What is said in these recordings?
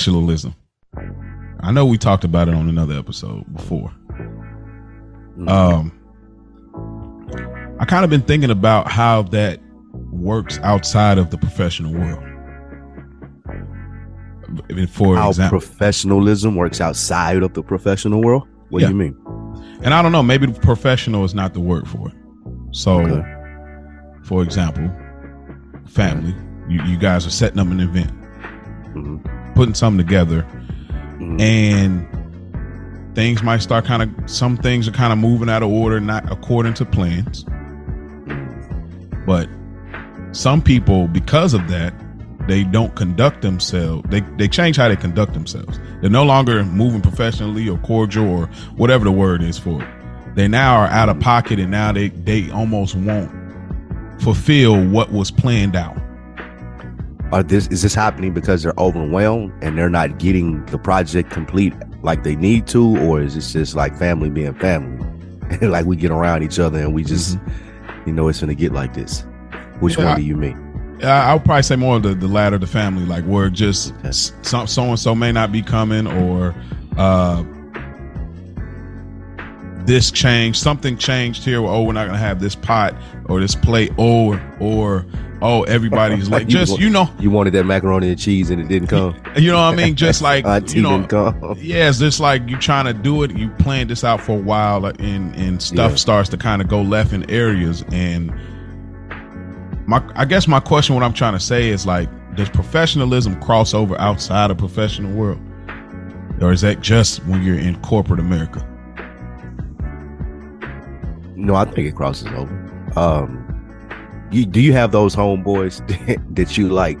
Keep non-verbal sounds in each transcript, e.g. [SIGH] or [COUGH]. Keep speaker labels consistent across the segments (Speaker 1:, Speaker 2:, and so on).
Speaker 1: professionalism. I know we talked about it on another episode before. Um, I kind of been thinking about how that works outside of the professional world. I mean, For
Speaker 2: How
Speaker 1: example,
Speaker 2: professionalism works outside of the professional world. What
Speaker 1: Yeah.
Speaker 2: do you mean?
Speaker 1: and I don't know, maybe professional is not the word for it. So,
Speaker 2: Okay.
Speaker 1: for example, family, you, you guys are setting up an event,
Speaker 2: Mhm.
Speaker 1: Putting something together,
Speaker 2: Mhm.
Speaker 1: and things might start kind of some things are kind of moving out of order not according to plans. But some people because of that they don't conduct themselves they they change how they conduct themselves. They're no longer moving professionally or cordial or whatever the word is for it. They now are out of pocket and now they they almost won't fulfill what was planned out
Speaker 2: Are this is this happening because they're overwhelmed and they're not getting the project complete like they need to, or is this just like family being family? [LAUGHS] like we get around each other and we just, you know, it's gonna get like this. Which
Speaker 1: Yeah,
Speaker 2: one do you mean?
Speaker 1: I- I'll probably say more of the, the latter, the family, like where just some so and so may not be coming, or uh, this changed, something changed here. Oh, we're not gonna have this pot or this plate, or or oh, everybody's [LAUGHS] like just you know,
Speaker 2: you wanted that macaroni and cheese and it didn't come. [LAUGHS]
Speaker 1: you know what I mean, just [LAUGHS] like you know, yeah, it's just like you trying to do it. You planned this out for a while, uh, and and stuff
Speaker 2: Yeah.
Speaker 1: starts to kind of go left in areas. And my, I guess my question, what I'm trying to say is like, does professionalism cross over outside of professional world, or is that just when you're in corporate America?
Speaker 2: No, I think it crosses over. Um, you do you have those homeboys [LAUGHS] that you like?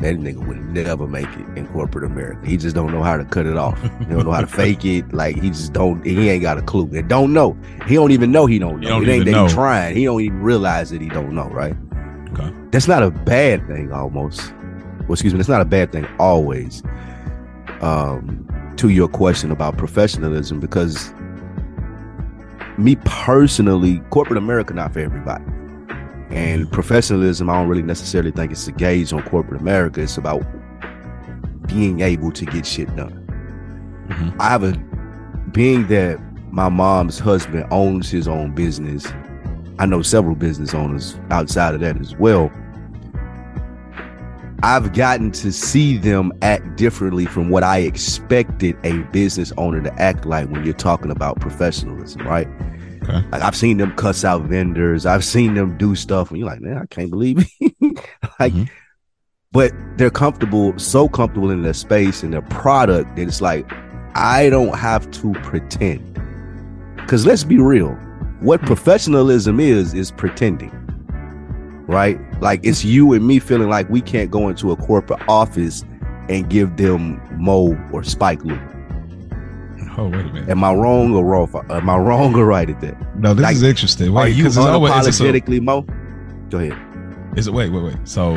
Speaker 2: That nigga would never make it in corporate America. He just don't know how to cut it off. He don't know how to [LAUGHS] fake it. Like he just don't. He ain't got a clue. And don't know. He don't even know he don't know.
Speaker 1: don't
Speaker 2: it ain't that he trying. He don't even realize that he don't know. Right.
Speaker 1: Okay.
Speaker 2: That's not a bad thing. Almost. Well, excuse me. That's not a bad thing. Always. Um, to your question about professionalism, because me personally, corporate America not for everybody. And professionalism, I don't really necessarily think it's a gauge on corporate America. It's about being able to get shit done.
Speaker 1: Mhm.
Speaker 2: I have a being that my mom's husband owns his own business. I know several business owners outside of that as well. I've gotten to see them act differently from what I expected a business owner to act like when you're talking about professionalism, right?
Speaker 1: Okay.
Speaker 2: Like I've seen them cuss out vendors. I've seen them do stuff, and you're like, man, I can't believe [LAUGHS] it. like,
Speaker 1: Mhm.
Speaker 2: but they're comfortable, so comfortable in their space and their product that it's like, I don't have to pretend. Because let's be real, what professionalism is is pretending, right? Like it's you and me feeling like we can't go into a corporate office and give them Mo or Spike Lou.
Speaker 1: Oh wait a minute.
Speaker 2: Am I wrong or wrong? Am I wrong or right at that?
Speaker 1: No, this
Speaker 2: Like,
Speaker 1: is interesting.
Speaker 2: Are
Speaker 1: Wait,
Speaker 2: you
Speaker 1: it's always- is so-
Speaker 2: Mo? Go ahead.
Speaker 1: Is it wait, wait, wait. So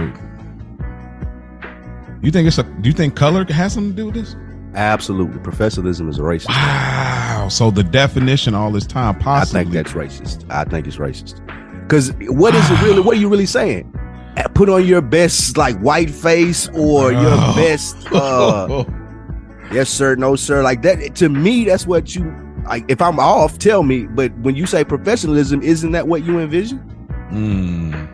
Speaker 1: you think it's a do you think color has something to do with this?
Speaker 2: Absolutely. Professionalism is racist.
Speaker 1: Wow. So the definition all this time possibly.
Speaker 2: I think that's racist. I think it's racist. Because what is it really? What are you really saying? Uh, Put on your best like white face or your
Speaker 1: Oh.
Speaker 2: best [LAUGHS] uh yes sir, no sir. Like that to me, that's what you like if I'm off, tell me. But when you say professionalism, isn't that what you envision?
Speaker 1: Mm,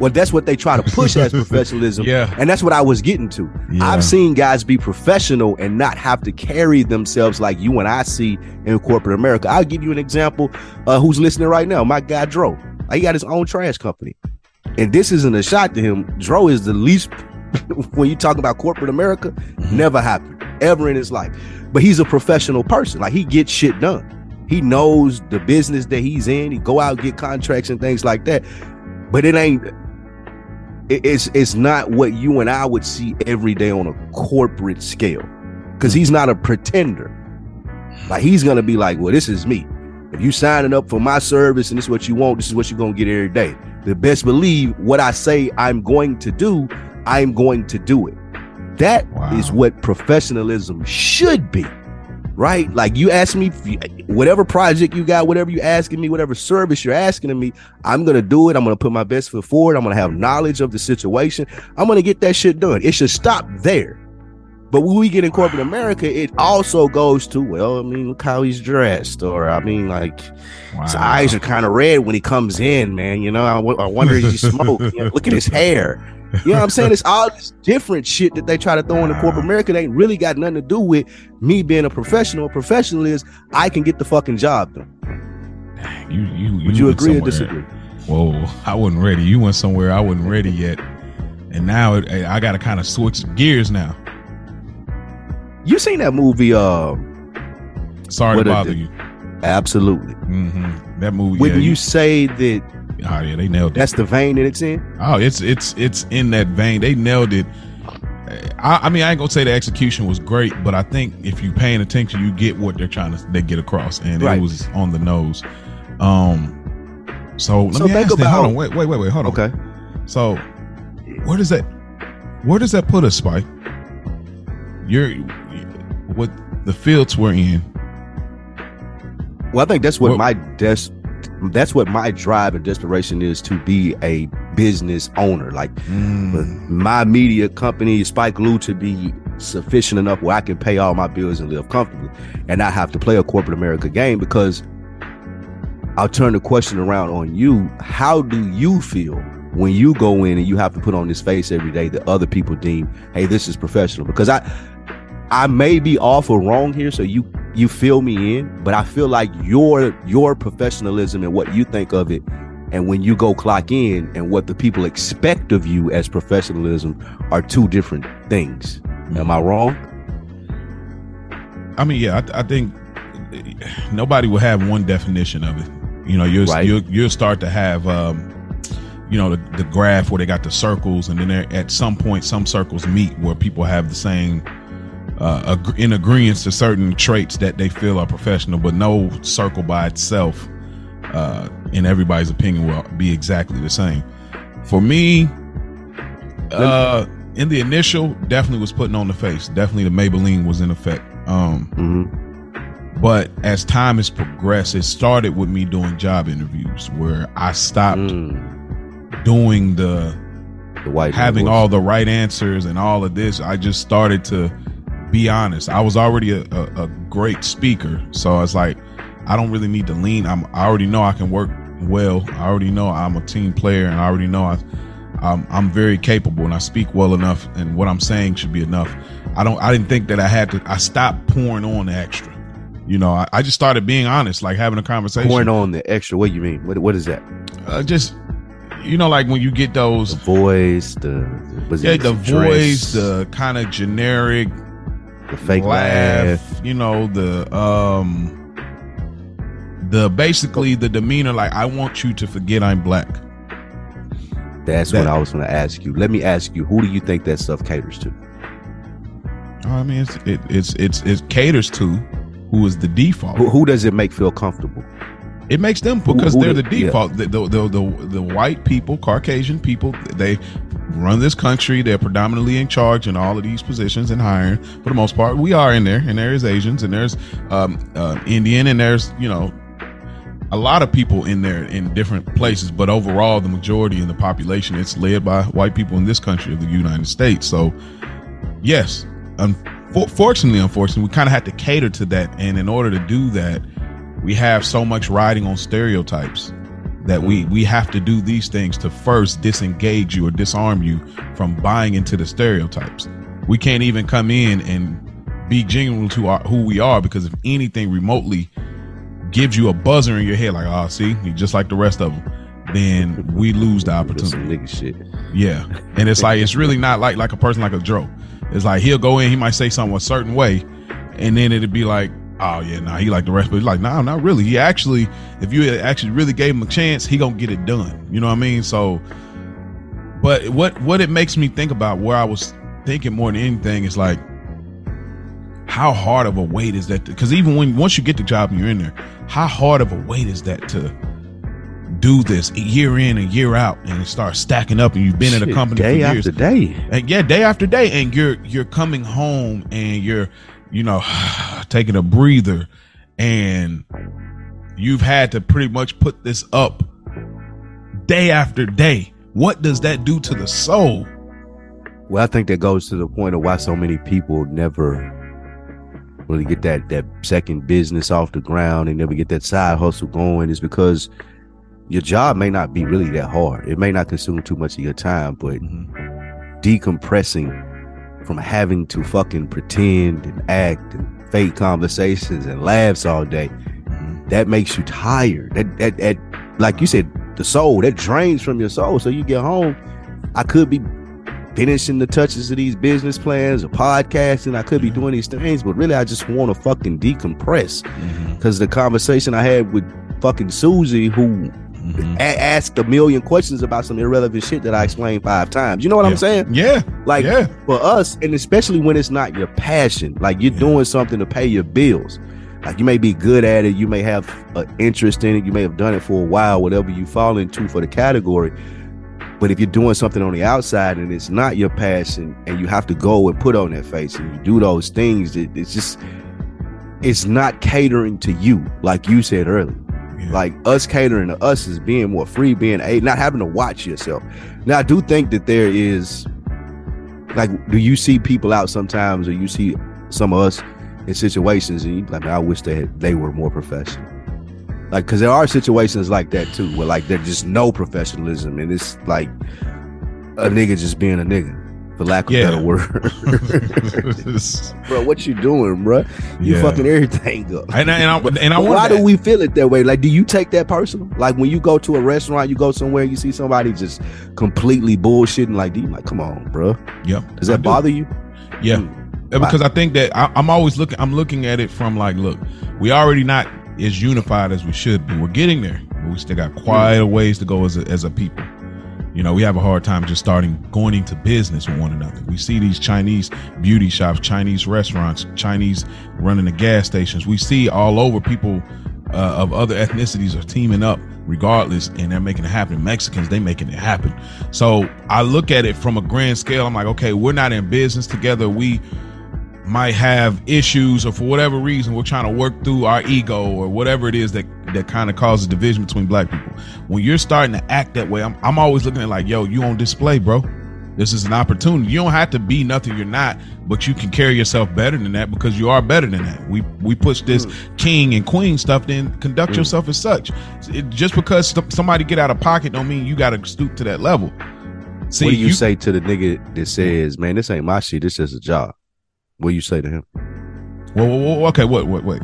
Speaker 2: Well, that's what they try to push as [LAUGHS] professionalism.
Speaker 1: Yeah.
Speaker 2: And that's what I was getting to.
Speaker 1: Yeah.
Speaker 2: I've seen guys be professional and not have to carry themselves like you and I see in corporate America. I'll give you an example uh, who's listening right now. My guy Dro. He got his own trash company. And this isn't a shot to him. Dro is the least [LAUGHS] when you talk about corporate America,
Speaker 1: Mm-hmm.
Speaker 2: never happened ever in his life. But he's a professional person. Like he gets shit done. He knows the business that he's in. He go out get contracts and things like that. But it ain't. It's it's not what you and I would see every day on a corporate scale, because he's not a pretender. Like he's gonna be like, well, this is me. If you signing up for my service and this is what you want, this is what you're gonna get every day. The best believe what I say I'm going to do, I'm going to do it. That is
Speaker 1: Wow.
Speaker 2: what professionalism should be. Right? Like you ask me you- whatever project you got, whatever you asking me, whatever service you're asking of me, I'm gonna do it. I'm gonna put my best foot forward. I'm gonna have knowledge of the situation. I'm gonna get that shit done. It should stop there. But when we get in corporate America, it also goes to, well, I mean, look how he's dressed, or I mean, like his eyes are kind of red when he comes in, man. You know, I, w- I wonder if he smoke. You know, look at his hair. You know what I'm saying? It's all this different shit that they try to throw into corporate America. They ain't really got nothing to do with me being a professional. A professional is I can get the fucking job done.
Speaker 1: You, you,
Speaker 2: Would you agree or disagree?
Speaker 1: Whoa, I wasn't ready. You went somewhere I wasn't ready yet, and now it, I got to kind of switch gears now.
Speaker 2: You seen that movie? Uh,
Speaker 1: Sorry to bother you.
Speaker 2: absolutely.
Speaker 1: hmm That movie.
Speaker 2: Wouldn't
Speaker 1: yeah,
Speaker 2: you say that
Speaker 1: Oh yeah, they nailed it.
Speaker 2: that's the vein that it's in?
Speaker 1: Oh, it's it's it's in that vein. They nailed it. I, I mean, I ain't gonna say the execution was great, but I think if you paying attention, you get what they're trying to they get across, and
Speaker 2: Right.
Speaker 1: it was on the nose. Um, so let
Speaker 2: So
Speaker 1: me ask. Then, hold on, wait, wait, wait, wait, hold on.
Speaker 2: Okay.
Speaker 1: So, where does that where does that put us, Spike? You're what the fields we're in.
Speaker 2: Well, I think that's what
Speaker 1: Well-
Speaker 2: my des- that's what my drive and desperation is to be a business owner. Like
Speaker 1: Mm,
Speaker 2: my media company, Spike Lou, to be sufficient enough where I can pay all my bills and live comfortably and not have to play a corporate America game because I'll turn the question around on you. How do you feel when you go in and you have to put on this face every day that other people deem, hey, this is professional? Because I I may be off or wrong here, so you you fill me in, but I feel like your your professionalism and what you think of it, and when you go clock in and what the people expect of you as professionalism are two different things. Am I wrong?
Speaker 1: I mean, yeah, I, I think nobody will have one definition of it. You know, you'll
Speaker 2: Right.
Speaker 1: you'll, you'll start to have, um, you know, the, the graph where they got the circles, and then at some point, some circles meet where people have the same uh, ag- in agreement to certain traits that they feel are professional, but no circle by itself, uh, in everybody's opinion, will be exactly the same. For me, uh, in the initial, definitely was putting on the face. Definitely, the Maybelline was in effect. Um,
Speaker 2: Mm-hmm.
Speaker 1: but as time has progressed, it started with me doing job interviews where I stopped
Speaker 2: Mm.
Speaker 1: doing the
Speaker 2: The white
Speaker 1: having all the right answers and all of this. I just started to be honest. I was already a, a, a great speaker, so it's like I don't really need to lean. I'm I already know I can work well. I already know I'm a team player, and I already know I. I'm, I'm very capable and I speak well enough, and what I'm saying should be enough. I don't. I didn't think that I had to. I stopped pouring on the extra. You know, I, I just started being honest, like having a conversation.
Speaker 2: pouring on the extra. What do you mean? What what is that?
Speaker 1: Uh, just you know, like when you get
Speaker 2: The
Speaker 1: those
Speaker 2: voice, the, the was
Speaker 1: yeah,
Speaker 2: it
Speaker 1: the
Speaker 2: dress,
Speaker 1: voice, the kind of generic
Speaker 2: the fake laugh.
Speaker 1: you know, the um the basically the demeanor like I want you to forget I'm black.
Speaker 2: That's
Speaker 1: that-
Speaker 2: what I was going to ask you. Let me ask you, who do you think that stuff caters to?
Speaker 1: I mean, it's it, it's it's it caters to who is the default.
Speaker 2: Who, who does it make feel comfortable?
Speaker 1: It makes them because
Speaker 2: who
Speaker 1: they're
Speaker 2: the-
Speaker 1: the default. The, the, the the the white people, Caucasian people, they run this country. They're predominantly in charge in all of these positions and hiring for the most part. We are in there, and there is Asians, and there's um, uh, Indian, and there's you know a lot of people in there in different places. But overall, the majority in the population, it's led by white people in this country of the United States. So yes, unfortunately, unfortunately, we kind of had to cater to that, and in order to do that we have so much riding on stereotypes that we mm-hmm. we have to do these things to first disengage you or disarm you from buying into the stereotypes. We can't even come in and be genuine to our, who we are because if anything remotely gives you a buzzer in your head, like, oh, see, he's just like the rest of them, then [LAUGHS] we lose the
Speaker 2: Some
Speaker 1: opportunity.
Speaker 2: nigga shit.
Speaker 1: Yeah, and it's like it's really not like like a person like a Joe. It's like he'll go in, he might say something a certain way, and then it'd be like, oh yeah, nah, he like the rest, but he's like, nah, not really. He actually, if you actually really gave him a chance, he gonna get it done. You know what I mean? So, but what what it makes me think about where I was thinking more than anything is like, how hard of a weight is that? Because even when once you get the job and you're in there, how hard of a weight is that to do this year in and year out and start stacking up and you've been at a company
Speaker 2: day
Speaker 1: for years
Speaker 2: after day.
Speaker 1: and yeah, day after day, and you're you're coming home and you're, you know, [SIGHS] taking a breather, and you've had to pretty much put this up day after day. What does that do to the soul?
Speaker 2: Well, I think that goes to the point of why so many people never really get that that second business off the ground and never get that side hustle going is because your job may not be really that hard. It may not consume too much of your time, but mm-hmm. decompressing from having to fucking pretend and act and fake conversations and laughs all day, that makes you tired. That, that, that like you said, the soul that drains from your soul. So you get home, I could be finishing the touches of these business plans or podcasting. I could be doing these things, but really, I just want to fucking decompress. Mm-hmm. Because the conversation I had with fucking Susie, who Mm-hmm. a- asked a million questions about some irrelevant shit that I explained five times. You know what I'm saying?
Speaker 1: Yeah,
Speaker 2: Like
Speaker 1: yeah,
Speaker 2: for us, and especially when it's not your passion, like you're
Speaker 1: Yeah.
Speaker 2: doing something to pay your bills. Like you may be good at it, you may have an interest in it, you may have done it for a while, whatever you fall into for the category. But if you're doing something on the outside and it's not your passion, and you have to go and put on that face and you do those things, it, it's just it's not catering to you, like you said earlier.
Speaker 1: Yeah.
Speaker 2: Like us catering to us is being more free, being a not having to watch yourself. Now I do think that there is like do you see people out sometimes or you see some of us in situations and you like I wish they they were more professional. Like cause there are situations like that too, where like there's just no professionalism and it's like a nigga just being a nigga, for lack of
Speaker 1: Yeah.
Speaker 2: better word. [LAUGHS] bro, what you doing, bro? You
Speaker 1: Yeah.
Speaker 2: fucking everything up.
Speaker 1: and I, and I, and I
Speaker 2: why
Speaker 1: that.
Speaker 2: do we feel it that way? Like, do you take that personal? Like when you go to a restaurant, you go somewhere, you see somebody just completely bullshitting. Like, do you like, come on, bro?
Speaker 1: Yeah,
Speaker 2: Does that
Speaker 1: do.
Speaker 2: bother you?
Speaker 1: Yeah,
Speaker 2: Hmm.
Speaker 1: Yeah, because I think that I, I'm always looking. I'm looking at it from like, look, we already not as unified as we should be. We're getting there, but we still got quite a ways to go as a, as a people. You know, we have a hard time just starting going into business with one another. We see these Chinese beauty shops, Chinese restaurants, Chinese running the gas stations. We see all over people uh, of other ethnicities are teaming up regardless and they're making it happen. Mexicans, they making it happen. So I look at it from a grand scale. I'm like, okay, we're not in business together. We might have issues or for whatever reason we're trying to work through our ego or whatever it is that that kind of causes division between black people. When you're starting to act that way i'm, I'm always looking at like yo you on display bro. This is an opportunity. You don't have to be nothing you're not but you can carry yourself better than that because you are better than that. We we push this hmm. king and queen stuff then conduct hmm. yourself as such. It, just because st- somebody get out of pocket don't mean you got to stoop to that level. See
Speaker 2: what do you, say to the nigga that says, "Man, this ain't my shit. This is a job"? What do you say to him?
Speaker 1: well, well, well, okay what what what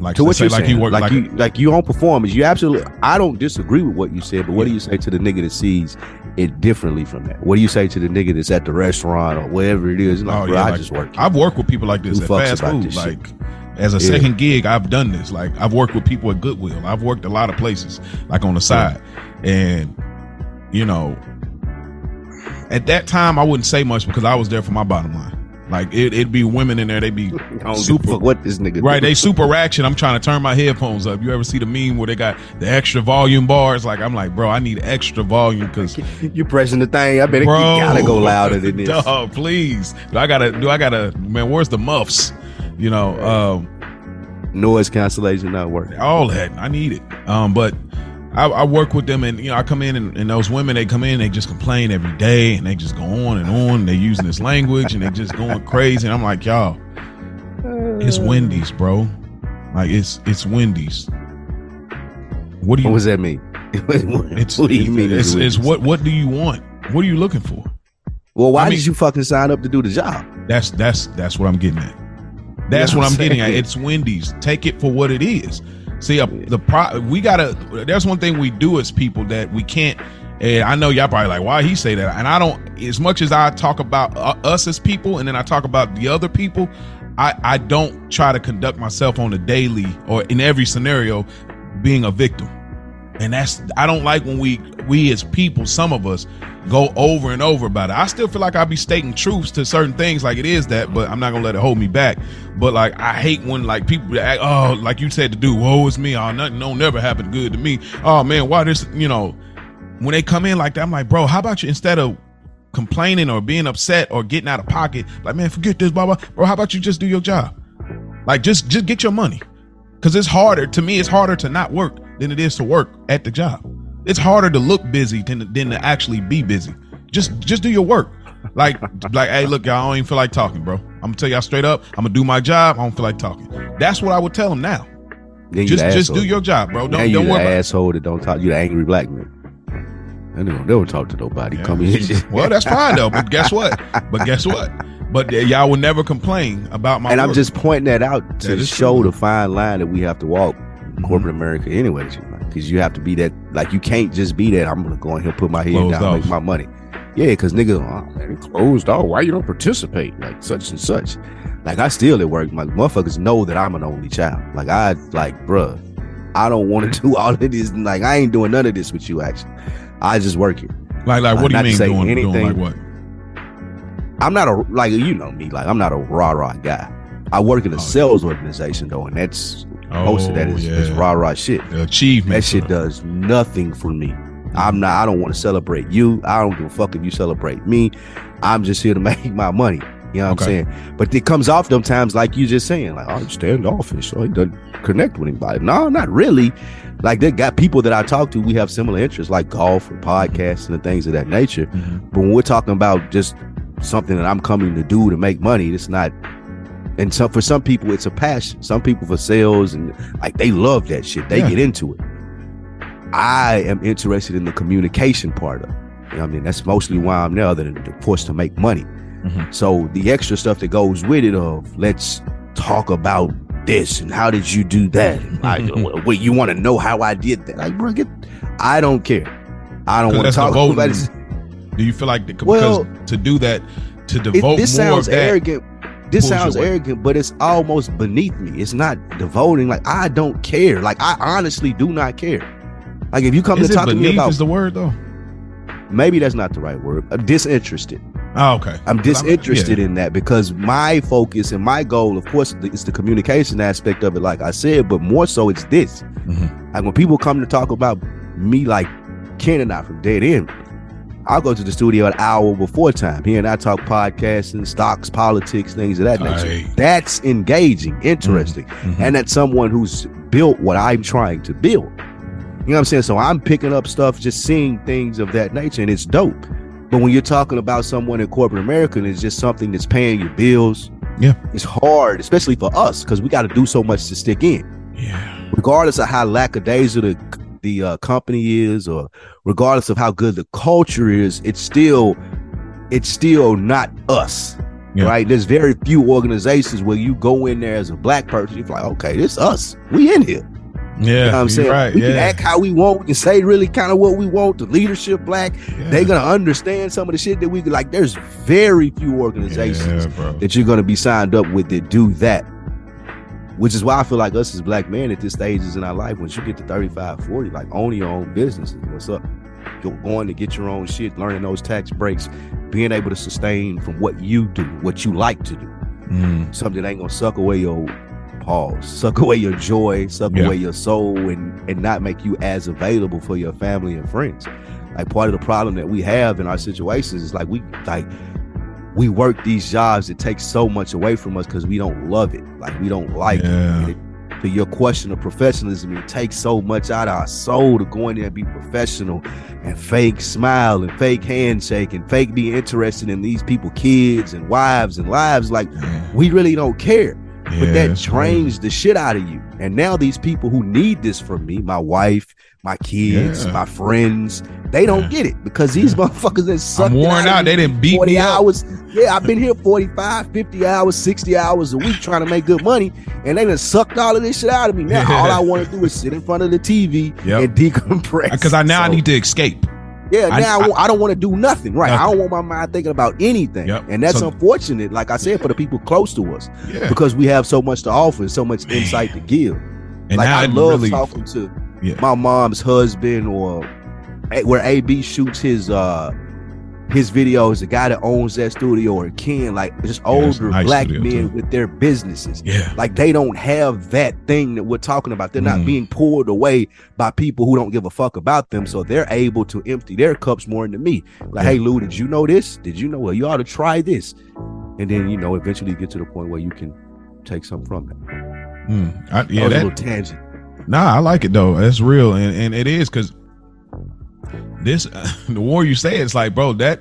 Speaker 1: like
Speaker 2: To what you
Speaker 1: like
Speaker 2: saying?
Speaker 1: you work
Speaker 2: like,
Speaker 1: like,
Speaker 2: you like you on performance. You absolutely. I don't disagree with what you said, but what do you say to the nigga that sees it differently from that? What do you say to the nigga that's at the restaurant or wherever it is? Like,
Speaker 1: Oh, yeah,
Speaker 2: I
Speaker 1: like,
Speaker 2: just work. here."
Speaker 1: I've worked with people like this
Speaker 2: Who
Speaker 1: at fast food.
Speaker 2: this shit?
Speaker 1: Like as a
Speaker 2: Yeah.
Speaker 1: second gig, I've done this. Like I've worked with people at Goodwill. I've worked a lot of places, like on the side. And you know, at that time I wouldn't say much because I was there for my bottom line. Like it, it'd be women in there, they'd be [LAUGHS]
Speaker 2: I don't give a
Speaker 1: super
Speaker 2: what this nigga
Speaker 1: Right,
Speaker 2: do.
Speaker 1: they super action. I'm trying to turn my headphones up. You ever see the meme where they got the extra volume bars? Like I'm like, bro, I need extra volume because [LAUGHS]
Speaker 2: you pressing the thing. I bet it
Speaker 1: bro,
Speaker 2: you gotta go louder than this. [LAUGHS]
Speaker 1: Dog, please. Do I gotta? Do I gotta? Man, where's the muffs? You know, um,
Speaker 2: Noise cancellation not working.
Speaker 1: all that I need it. Um, but I, I work with them, and you know, I come in, and, and those women they come in, they just complain every day, and they just go on and on. And they using this language, and they just going crazy. And I'm like, y'all, it's uh. Wendy's, bro. Like it's it's Wendy's. What do you?
Speaker 2: What does that mean? [LAUGHS]
Speaker 1: It's,
Speaker 2: what do you mean?
Speaker 1: It's,
Speaker 2: it's
Speaker 1: it's what what do you want? What are you looking for?
Speaker 2: Well, why
Speaker 1: I mean-
Speaker 2: did you fucking sign up to do the job?
Speaker 1: That's that's that's what I'm getting at. That's
Speaker 2: You know
Speaker 1: what I'm
Speaker 2: what I'm
Speaker 1: getting at. It's Wendy's. Take it for what it is. See, uh, the pro we gotta. There's one thing we do as people that we can't. And I know y'all probably like, why he say that? And I don't. As much as I talk about uh, us as people, and then I talk about the other people, I I don't try to conduct myself on a daily or in every scenario being a victim. And that's I don't like when we we as people, some of us, go over and over about it. I still feel like I'll be stating truths to certain things like it is that, but I'm not gonna let it hold me back. But like I hate when like people act, oh, like you said to do, woe is me, oh nothing don't never happen good to me. Oh man, why this you know, when they come in like that, I'm like, bro, how about you instead of complaining or being upset or getting out of pocket, like man, forget this, blah blah, bro, how about you just do your job? Like just just get your money. Cause it's harder to me, it's harder to not work than it is to work at the job. It's harder to look busy than, than to actually be busy. Just just do your work. Like [LAUGHS] like hey, look, y'all I don't even feel like talking, bro. I'm gonna tell y'all straight up. I'm gonna do my job. I don't feel like talking. That's what I would tell them now.
Speaker 2: You
Speaker 1: Just just
Speaker 2: asshole.
Speaker 1: do your job, bro. Don't
Speaker 2: you
Speaker 1: don't worry. It.
Speaker 2: asshole that don't talk. You the angry black man. I don't, they don't talk to nobody. Come in. [LAUGHS]
Speaker 1: Well, that's fine though. But guess what? But guess what? But y'all will never complain about my.
Speaker 2: and I'm just pointing that out to
Speaker 1: is
Speaker 2: show
Speaker 1: true.
Speaker 2: the fine line that we have to walk. Corporate America anyway. Because you have to be that, like, you can't just be that. I'm gonna go in here, put my head
Speaker 1: Closed
Speaker 2: down,
Speaker 1: off.
Speaker 2: make my money. Yeah, because nigga, oh, man, it closed off. Why you don't participate? Like such and such. Like I still at work. Like motherfuckers know that I'm an only child. Like I like, bruh, I don't want to do all of this. Like I ain't doing none of this with you. Actually, I just work here.
Speaker 1: like like what do you mean doing, doing
Speaker 2: anything.
Speaker 1: like what?
Speaker 2: I'm not a like you know me. Like I'm not a rah rah guy. I work in a
Speaker 1: Oh, yeah.
Speaker 2: sales organization though, and that's most of that is,
Speaker 1: Oh,
Speaker 2: is, is
Speaker 1: yeah.
Speaker 2: rah rah shit.
Speaker 1: The achievement.
Speaker 2: That shit does nothing for me. I'm not. I don't want to celebrate you. I don't give a fuck if you celebrate me. I'm just here to [LAUGHS] make my money. You know what
Speaker 1: Okay.
Speaker 2: I'm saying? But it comes off them times like you just saying, like, oh, I'm standoffish, so he doesn't connect with anybody. No, not really. Like they got people that I talk to, we have similar interests, like golf or podcasts and things of that nature.
Speaker 1: Mhm.
Speaker 2: But when we're talking about just something that I'm coming to do to make money, it's not. And so for some people, it's a passion. Some people for sales and like they love that shit. They
Speaker 1: Yeah.
Speaker 2: get into it. I am interested in the communication part of it. You know I mean, that's mostly why I'm there, other than of course to make money.
Speaker 1: Mhm.
Speaker 2: So the extra stuff that goes with it of let's talk about this and how did you do that? I, [LAUGHS] wait, you want to know how I did that? Like, bro, get. I don't care. I don't want to talk about it.
Speaker 1: Do you feel like the, because to do that to
Speaker 2: It-
Speaker 1: devote
Speaker 2: this
Speaker 1: more
Speaker 2: sounds
Speaker 1: of that?
Speaker 2: arrogant. This sounds arrogant, but it's almost beneath me. It's not devoting. Like I don't care. Like I honestly do not care. Like if you come
Speaker 1: Is
Speaker 2: to talk to me about,
Speaker 1: is the word though?
Speaker 2: maybe that's not the right word. I'm disinterested.
Speaker 1: Oh, okay.
Speaker 2: I'm disinterested
Speaker 1: yeah.
Speaker 2: in that because my focus and my goal, of course, is the communication aspect of it, like I said, but more so it's this.
Speaker 1: Mhm.
Speaker 2: Like when people come to talk about me, like Ken and I from Dead End, I'll go to the studio an hour before time. He and I talk podcasting, stocks, politics, things of that nature. That's engaging, interesting,
Speaker 1: Mhm.
Speaker 2: and that's someone who's built what I'm trying to build. You know what I'm saying? So I'm picking up stuff, just seeing things of that nature, and it's dope. But when you're talking about someone in corporate America and it's just something that's paying your bills,
Speaker 1: Yeah.
Speaker 2: it's hard, especially for us, because we got to do so much to stick in.
Speaker 1: yeah.
Speaker 2: Regardless of how lackadaisical the the uh, company is, or regardless of how good the culture is, it's still it's still not us.
Speaker 1: Yeah.
Speaker 2: Right? There's very few organizations where you go in there as a black person, you're like, okay, this us. We in here.
Speaker 1: Yeah,
Speaker 2: You know what I'm saying?
Speaker 1: right.
Speaker 2: We
Speaker 1: yeah.
Speaker 2: can act how we want. We can say really kind of what we want. The leadership black,
Speaker 1: yeah.
Speaker 2: they're gonna understand some of the shit that we like. There's very few organizations
Speaker 1: Yeah,
Speaker 2: that you're gonna be signed up with that do that. Which is why I feel like us as black men at this stage is in our life, once you get to 35, 40, like owning your own business is what's up. You're going to get your own shit, learning those tax breaks, being able to sustain from what you do, what you like to do.
Speaker 1: Mm.
Speaker 2: Something that ain't gonna suck away your pause, suck away your joy, suck
Speaker 1: Yeah.
Speaker 2: away your soul, and and not make you as available for your family and friends. Like part of the problem that we have in our situations is like we like we work these jobs that take so much away from us because we don't love it. Like we don't like it.
Speaker 1: Yeah.
Speaker 2: It. To your question of professionalism, it takes so much out of our soul to go in there and be professional and fake smile and fake handshake and fake be interested in these people, kids and wives and lives. Like
Speaker 1: Yeah.
Speaker 2: we really don't care. But that drains the shit out of you. And now these people who need this from me, my wife, my kids,
Speaker 1: Yeah.
Speaker 2: my friends, they don't
Speaker 1: Yeah.
Speaker 2: get it because these motherfuckers that suck.
Speaker 1: I'm worn out. They didn't beat
Speaker 2: 40
Speaker 1: me up.
Speaker 2: Yeah, I've been here 45, 50 hours, 60 hours a week trying to make good money, and they done sucked all of this shit out of me. Now all I [LAUGHS] want to do is sit in front of the TV
Speaker 1: Yep.
Speaker 2: and decompress.
Speaker 1: Uh, because I now I need to escape.
Speaker 2: Yeah,
Speaker 1: I-
Speaker 2: now I, won't- I don't want to do nothing. Right. I don't want my mind thinking about anything.
Speaker 1: Yep.
Speaker 2: And that's
Speaker 1: So-
Speaker 2: unfortunate, like I said, for the people close to us.
Speaker 1: Yeah.
Speaker 2: Because we have so much to offer and so much
Speaker 1: Man.
Speaker 2: insight to give.
Speaker 1: And
Speaker 2: like I love
Speaker 1: really,
Speaker 2: talking to
Speaker 1: Yeah.
Speaker 2: my mom's husband or where AB shoots his uh his videos, the guy that owns that studio or Ken, like just
Speaker 1: Yeah,
Speaker 2: older
Speaker 1: nice
Speaker 2: black men
Speaker 1: too.
Speaker 2: with their businesses.
Speaker 1: yeah.
Speaker 2: Like they don't have that thing that we're talking about. They're not
Speaker 1: Mm.
Speaker 2: being pulled away by people who don't give a fuck about them. So they're able to empty their cups more into me. Like,
Speaker 1: Yeah.
Speaker 2: hey Lou, did you know this? Did you know well you ought to try this? And then you know, eventually get to the point where you can take something from it.
Speaker 1: Mm. I,
Speaker 2: That
Speaker 1: yeah,
Speaker 2: a
Speaker 1: that,
Speaker 2: little tangent.
Speaker 1: Nah, I like it though. That's real, and and it is because this [LAUGHS] the more you say, it's like, bro, that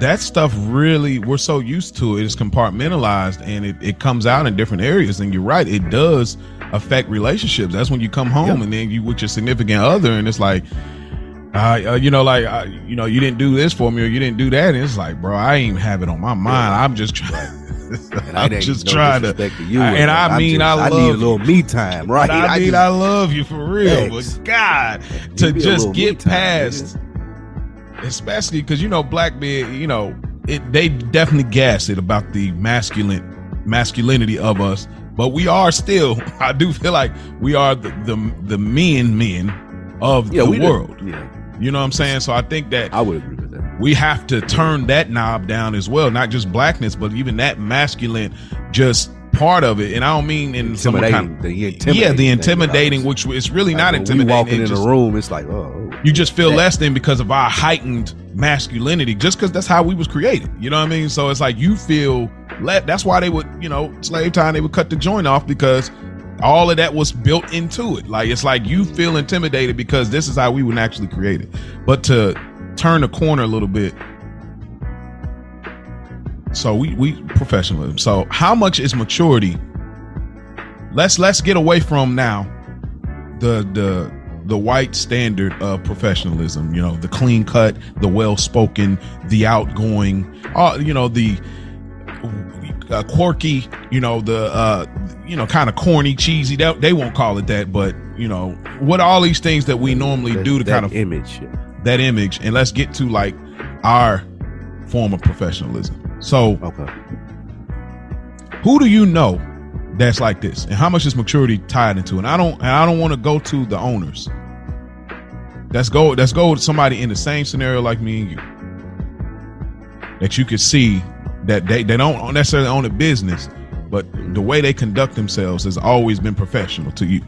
Speaker 1: that stuff really we're so used to it. It's compartmentalized, and it it comes out in different areas. And you're right, it does affect relationships. That's when you come home
Speaker 2: Yeah.
Speaker 1: and then you with your significant other, and it's like. Uh, uh, you know, like uh, you know, you didn't do this for me, or you didn't do that. And it's like, bro, I ain't even have it on my mind. I'm just trying. [LAUGHS] [LAUGHS]
Speaker 2: And I
Speaker 1: I'm just
Speaker 2: no
Speaker 1: trying to.
Speaker 2: disrespect you.
Speaker 1: I- and I mean,
Speaker 2: just-
Speaker 1: I
Speaker 2: I need a little me time, right?
Speaker 1: But I, mean, I love you for real,
Speaker 2: Thanks.
Speaker 1: but God, [LAUGHS] to just get
Speaker 2: time,
Speaker 1: past, especially because you know, black men, you know, it they definitely gas it about the masculine masculinity of us, but we are still. [LAUGHS] I do feel like we are the the, the men men of
Speaker 2: yeah,
Speaker 1: the world.
Speaker 2: Yeah,
Speaker 1: You know what I'm saying? So I think that
Speaker 2: I would agree.
Speaker 1: We have to turn that knob down as well, not just blackness, but even that masculine just part of it. And I don't mean in some kind
Speaker 2: the
Speaker 1: yeah, the intimidating, which is really
Speaker 2: Like,
Speaker 1: not intimidating.
Speaker 2: walking in
Speaker 1: just-
Speaker 2: a room, it's like, oh, oh,
Speaker 1: you just feel
Speaker 2: Yeah.
Speaker 1: less than because of our heightened masculinity, just because that's how we was created. You know what I mean? So it's like you feel let. That's why they would, you know, slave time they would cut the joint off because all of that was built into it. Like it's like you feel intimidated because this is how we were naturally created. But to turn the corner a little bit. So we we professionalism. So how much is maturity? Let's let's get away from now the the the white standard of professionalism you know the clean cut the well spoken the outgoing uh you know the uh, quirky you know the uh you know kind of corny cheesy they, they won't call it that but you know what all these things that we normally
Speaker 2: that-
Speaker 1: do to kind of
Speaker 2: image.
Speaker 1: That image and let's get to like our form of professionalism. So
Speaker 2: Okay,
Speaker 1: who do you know that's like this? And how much is maturity tied into it? And i don't and i don't want to go to the owners. Let's go let's go with somebody in the same scenario like me and you. That you could see that they, they don't necessarily own a business but the way they conduct themselves has always been professional to you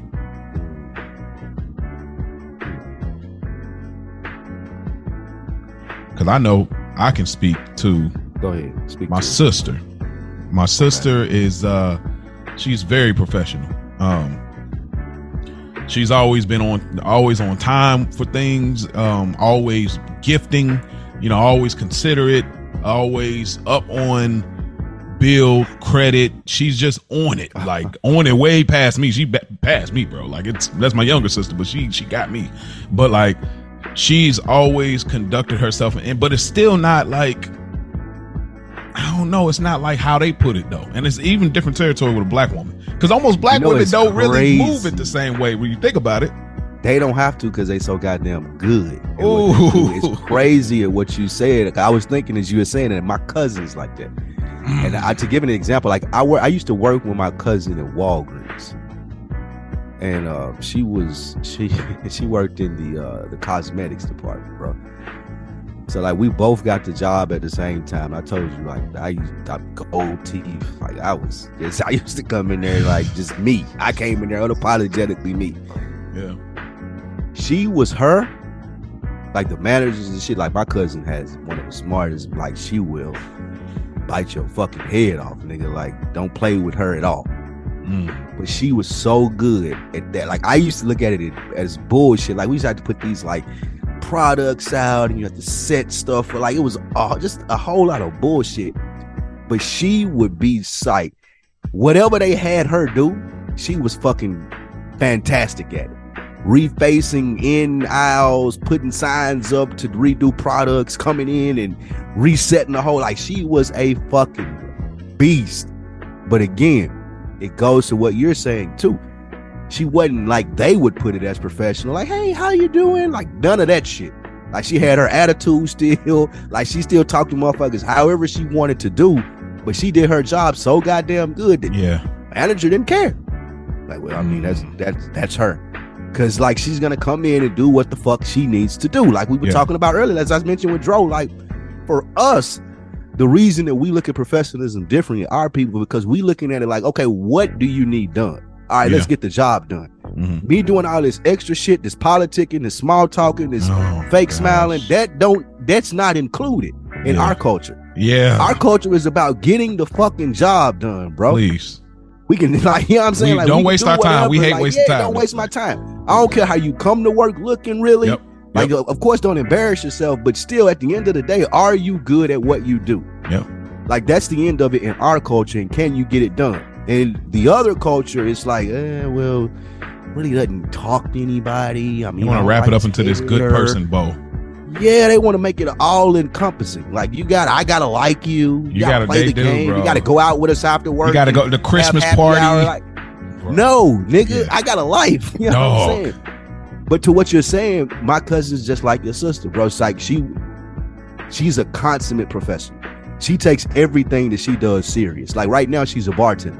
Speaker 1: because i know i can speak to
Speaker 2: go ahead. Speak.
Speaker 1: my sister. My sister is uh she's very professional. Um she's always been on always on time for things um always gifting you know always considerate always up on bill credit. She's just on it [LAUGHS] like on it way past me. She ba- past me bro. Like it's that's my younger sister but she she got me. But like she's always conducted herself and but it's still not like I don't know. It's not like how they put it though, and it's even different territory with a black woman because almost black
Speaker 2: You know,
Speaker 1: women don't really move it the same way when you think about it.
Speaker 2: They don't have to because they so goddamn good. at what they
Speaker 1: Ooh.
Speaker 2: It's crazy at what you said. I was thinking as you were saying that my cousins like that. And mm. I, to give an example, like I work, I used to work with my cousin at Walgreens, and uh, she was she [LAUGHS] she worked in the uh, the cosmetics department, bro. So like we both got the job at the same time. I told you like I used to gold teeth. Like I was just [LAUGHS] I used to come in there like just me. I came in there unapologetically me.
Speaker 1: yeah,
Speaker 2: She was her. Like the managers and shit. Like my cousin has one of the smartest. Like she will bite your fucking head off, nigga. Like don't play with her at all.
Speaker 1: Mm.
Speaker 2: But she was so good at that. Like I used to look at it as bullshit. Like we used to have to put these like products out, and you have to set stuff for like it was all just a whole lot of bullshit. But she would be sight. whatever they had her do, she was fucking fantastic at it. Refacing in aisles, putting signs up to redo products, coming in and resetting the whole. Like she was a fucking beast. But again, it goes to what you're saying too. She wasn't like they would put it as professional. Like, hey, how you doing? Like none of that shit. Like she had her attitude [LAUGHS] still. Like she still talked to motherfuckers however she wanted to do, but she did her job so goddamn good that
Speaker 1: Yeah.
Speaker 2: manager didn't care. Like, well, I mean, that's
Speaker 1: Mm.
Speaker 2: that's that's her. Cause like she's gonna come in and do what the fuck she needs to do. Like we were
Speaker 1: Yeah.
Speaker 2: talking about earlier, as I mentioned with Dro. Like for us, the reason that we look at professionalism differently are people because we looking at it like, okay, what do you need done? All right, let's get the job done.
Speaker 1: Mhm.
Speaker 2: Me doing all this extra shit, this politicking, this small talking, this
Speaker 1: Oh,
Speaker 2: fake
Speaker 1: gosh.
Speaker 2: smiling, that don't that's not included in
Speaker 1: Yeah.
Speaker 2: our culture.
Speaker 1: Yeah.
Speaker 2: Our culture is about getting the fucking job done, bro.
Speaker 1: Please.
Speaker 2: We can [LAUGHS] like, you know what I'm saying?
Speaker 1: We-
Speaker 2: like,
Speaker 1: don't waste
Speaker 2: do
Speaker 1: our time. We hate
Speaker 2: Like,
Speaker 1: wasting
Speaker 2: yeah,
Speaker 1: time.
Speaker 2: Don't waste my time. I don't care how you come to work looking really.
Speaker 1: Yep.
Speaker 2: Like, uh, of course, don't embarrass yourself, but still, at the end of the day, are you good at what you do?
Speaker 1: Yeah.
Speaker 2: Like that's the end of it in our culture, and can you get it done? And the other culture is like, eh, well, really doesn't talk to anybody. I mean,
Speaker 1: You want to wrap it up into this good person bow.
Speaker 2: Yeah, they want to make it all encompassing. Like you got, I gotta like you. You,
Speaker 1: You
Speaker 2: gotta,
Speaker 1: gotta
Speaker 2: play the
Speaker 1: dude,
Speaker 2: game.
Speaker 1: bro.
Speaker 2: You gotta go out with us after work.
Speaker 1: You got to go to the Christmas party.
Speaker 2: hour. Like, no, nigga,
Speaker 1: Yeah.
Speaker 2: I got a life. [LAUGHS] You know what I'm saying? But to what you're saying, my cousin's just like your sister, bro. It's like she, she's a consummate professional. She takes everything that she does serious. Like right now, she's a bartender,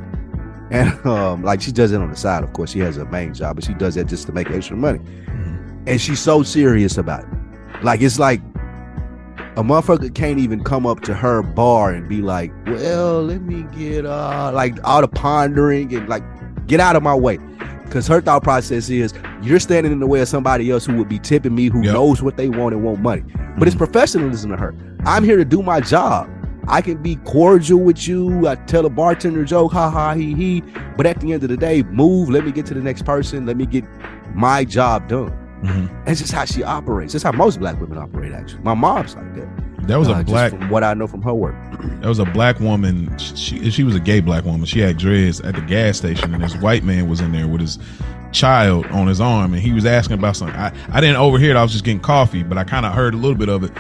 Speaker 2: and [LAUGHS] um, like she does it on the side. Of course, she has a main job, but she does that just to make extra money.
Speaker 1: Mhm.
Speaker 2: And she's so serious about it. Like it's like a motherfucker can't even come up to her bar and be like, "Well, let me get uh like all the pondering and like get out of my way." Because her thought process is you're standing in the way of somebody else who would be tipping me, who
Speaker 1: Yep.
Speaker 2: knows what they want and want money. But it's
Speaker 1: Mhm.
Speaker 2: professionalism to her. I'm here to do my job. I can be cordial with you. I tell a bartender joke, ha ha he he. But at the end of the day, move. Let me get to the next person. Let me get my job done.
Speaker 1: Mhm.
Speaker 2: That's just how she operates. That's how most black women operate. Actually, my mom's like that.
Speaker 1: That was
Speaker 2: Uh,
Speaker 1: a black.
Speaker 2: from what I know from her work. [CLEARS THROAT]
Speaker 1: That was a black woman. She she was a gay black woman. She had dreads at the gas station, and this white man was in there with his child on his arm, and he was asking about something. I, I didn't overhear it. I was just getting coffee, but I kind of heard a little bit of it.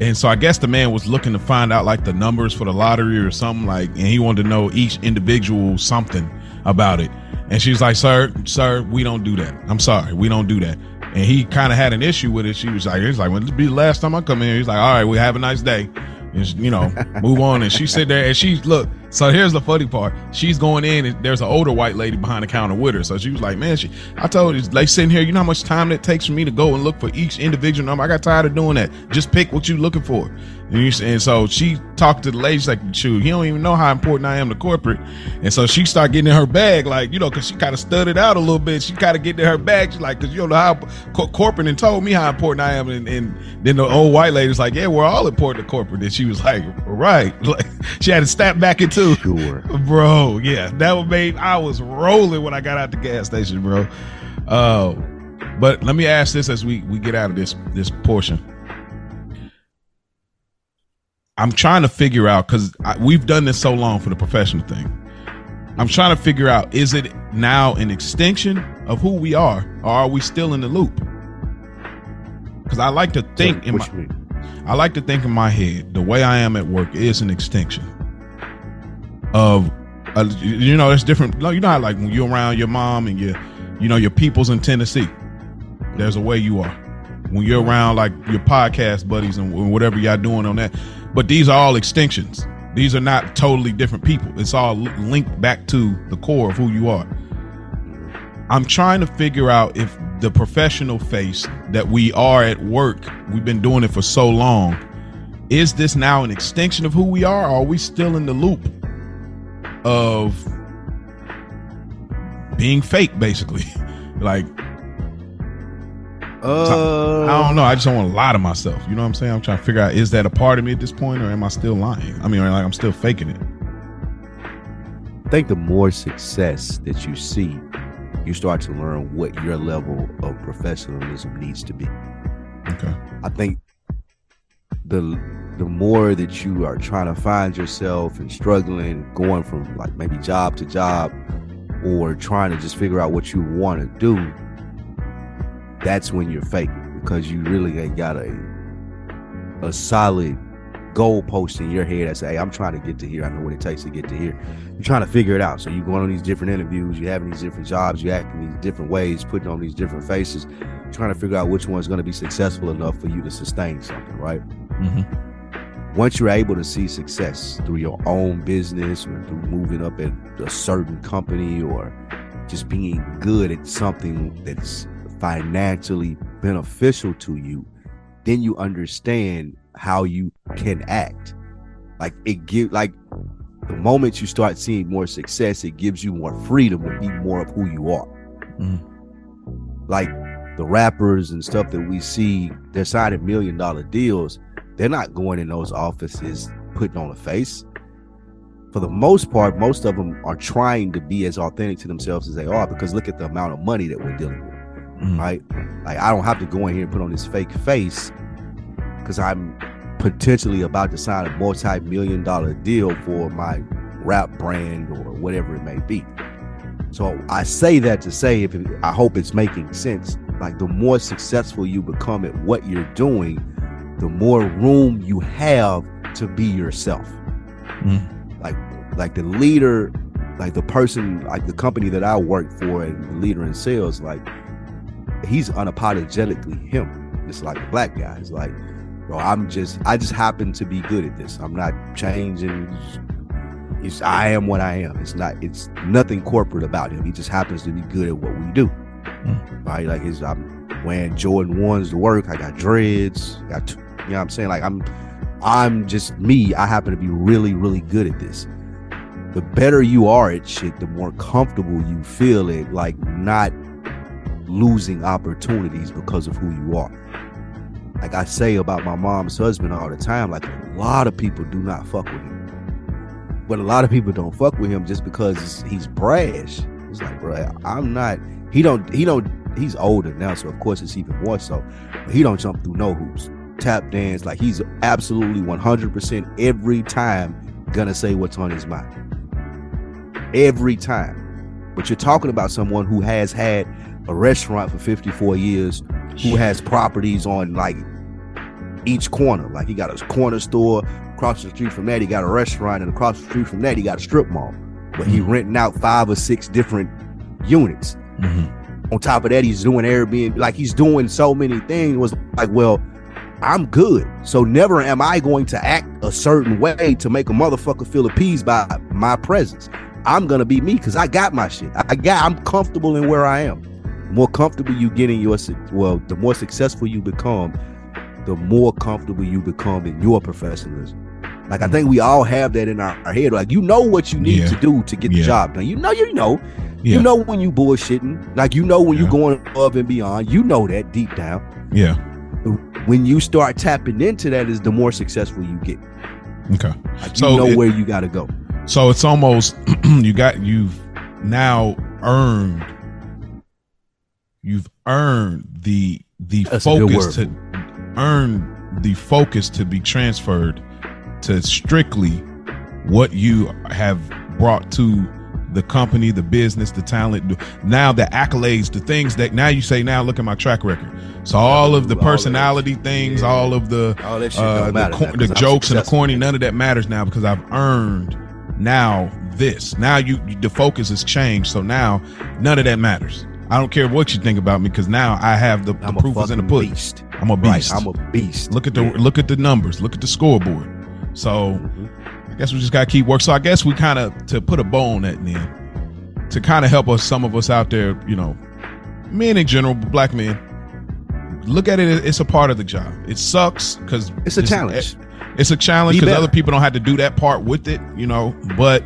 Speaker 1: And so I guess the man was looking to find out like the numbers for the lottery or something like, and he wanted to know each individual something about it. And she's like, "Sir, sir, we don't do that. I'm sorry, we don't do that." And he kind of had an issue with it. She was like, "It's like, well, this be the last time I come in." He's like, "All right, we have a nice day." And you know, [LAUGHS] move on. And she sit there and she look. So here's the funny part. She's going in and there's an older white lady behind the counter with her. So she was like, "Man, she." I told her, "They sitting here. You know how much time it takes for me to go and look for each individual number. I got tired of doing that. Just pick what you looking for." And, you, and so she talked to the lady. She's like, "Shoot, he don't even know how important I am to corporate." And so she started getting in her bag, like you know, because she kind of studied out a little bit. She kind of get in her bag. She's like, "Cause you don't know how co- corporate and told me how important I am." And, and then the old white lady's like, "Yeah, we're all important to corporate." And she was like, "Right." [LAUGHS] Like she had to step back into.
Speaker 2: Sure.
Speaker 1: Bro, yeah, that would made I was rolling when I got out the gas station, bro. Uh, but let me ask this as we we get out of this this portion. I'm trying to figure out because we've done this so long for the professional thing. I'm trying to figure out is it now an extinction of who we are, or are we still in the loop? Because I like to think
Speaker 2: So,
Speaker 1: in my, I like to think in my head the way I am at work is an extinction of, uh, you know, it's different. No, you know how like when you're around your mom and your, you know, your peoples in Tennessee. There's a way you are when you're around like your podcast buddies and whatever y'all doing on that. But these are all extinctions. These are not totally different people. It's all linked back to the core of who you are. I'm trying to figure out if the professional face that we are at work, we've been doing it for so long, is this now an extension of who we are, are we still in the loop of being fake, basically? [LAUGHS] like,
Speaker 2: Uh,
Speaker 1: I don't know. I just don't want to lie to myself. You know what I'm saying? I'm trying to figure out is that a part of me at this point, or am I still lying? I mean, like I'm still faking it.
Speaker 2: I think the more success that you see, you start to learn what your level of professionalism needs to be.
Speaker 1: Okay.
Speaker 2: I think the the more that you are trying to find yourself and struggling, going from like maybe job to job, or trying to just figure out what you want to do, that's when you're faking because you really ain't got a a solid goalpost in your head that say, hey, I'm trying to get to here. I know what it takes to get to here. You're trying to figure it out. So you're going on these different interviews, you're having these different jobs, you're acting these different ways, putting on these different faces, trying to figure out which one's going to be successful enough for you to sustain something, right?
Speaker 1: Mm-hmm.
Speaker 2: Once you're able to see success through your own business or through moving up at a certain company or just being good at something that's financially beneficial to you, then you understand how you can act. Like it give like the moment you start seeing more success, it gives you more freedom to be more of who you are.
Speaker 1: Mhm.
Speaker 2: Like the rappers and stuff that we see, they're signing million dollar deals. They're not going in those offices putting on a face. For the most part, most of them are trying to be as authentic to themselves as they are because look at the amount of money that we're dealing with
Speaker 1: Mhm.
Speaker 2: right? Like I don't have to go in here and put on this fake face because I'm potentially about to sign a multi-million dollar deal for my rap brand or whatever it may be. So I say that to say if it, I hope it's making sense. Like the more successful you become at what you're doing, the more room you have to be yourself.
Speaker 1: Mhm.
Speaker 2: Like like the leader, like the person, like the company that I work for and the leader in sales, like he's unapologetically him. It's like a black guy. It's like, bro, I'm just I just happen to be good at this. I'm not changing. It's I am what I am. It's not. It's nothing corporate about him. He just happens to be good at what we do. Hmm. Right? Like his. I'm wearing Jordan ones to work. I got dreads. Got you know what I'm saying? Like I'm. I'm just me. I happen to be really, really good at this. The better you are at shit, the more comfortable you feel it. Like not losing opportunities because of who you are. Like I say about my mom's husband all the time, like a lot of people do not fuck with him. But a lot of people don't fuck with him just because he's brash. It's like, bro, I'm not. He don't. He don't. He's older now, so of course it's even more so. But he don't jump through no hoops, tap dance. Like he's absolutely 100% every time gonna say what's on his mind. Every time. But you're talking about someone who has had a restaurant for 54 years, who has properties on like each corner. Like he got a corner store across the street from that, he got a restaurant, and across the street from that, he got a strip mall. But he renting out five or six different units.
Speaker 1: Mhm.
Speaker 2: On top of that, he's doing Airbnb. Like he's doing so many things. Was like, well, I'm good. So never am I going to act a certain way to make a motherfucker feel appeased by my presence. I'm gonna be me because I got my shit. I got. I'm comfortable in where I am. The more comfortable you get in your, well, the more successful you become, the more comfortable you become in your professionalism. Like I mm. think we all have that in our, our head. Like you know what you need
Speaker 1: Yeah.
Speaker 2: to do to get the job done. You know, you know,
Speaker 1: Yeah.
Speaker 2: you know when you bullshitting. Like you know when
Speaker 1: Yeah.
Speaker 2: you going above and beyond. You know that deep down.
Speaker 1: Yeah.
Speaker 2: When you start tapping into that, is the more successful you get.
Speaker 1: Okay.
Speaker 2: Like you know
Speaker 1: it-
Speaker 2: where you got to go.
Speaker 1: So it's almost [CLEARS THROAT] you got you've now earned you've earned the the
Speaker 2: That's
Speaker 1: focus to earn the focus to be transferred to strictly what you have brought to the company, the business, the talent. Now the accolades, the things that now you say, now look at my track record. So all of the
Speaker 2: all
Speaker 1: personality things,
Speaker 2: Yeah.
Speaker 1: all of the
Speaker 2: All
Speaker 1: uh, the, the jokes and the corny, none of that matters now because I've earned now this. Now you the focus has changed. So now none of that matters. I don't care what you think about me because now I have the, the proof is in the pudding.
Speaker 2: beast.
Speaker 1: I'm a
Speaker 2: Right,
Speaker 1: beast.
Speaker 2: I'm a beast.
Speaker 1: look at the
Speaker 2: Yeah.
Speaker 1: look at the numbers. Look at the scoreboard. So
Speaker 2: Mhm.
Speaker 1: I guess we just gotta keep working. So I guess we kind of to put a bow on that then to kind of help us, some of us out there, you know, men in general, but black men. Look at it. It's a part of the job. It sucks because
Speaker 2: It's a challenge.
Speaker 1: It's a challenge because other people don't have to do that part with it, you know. But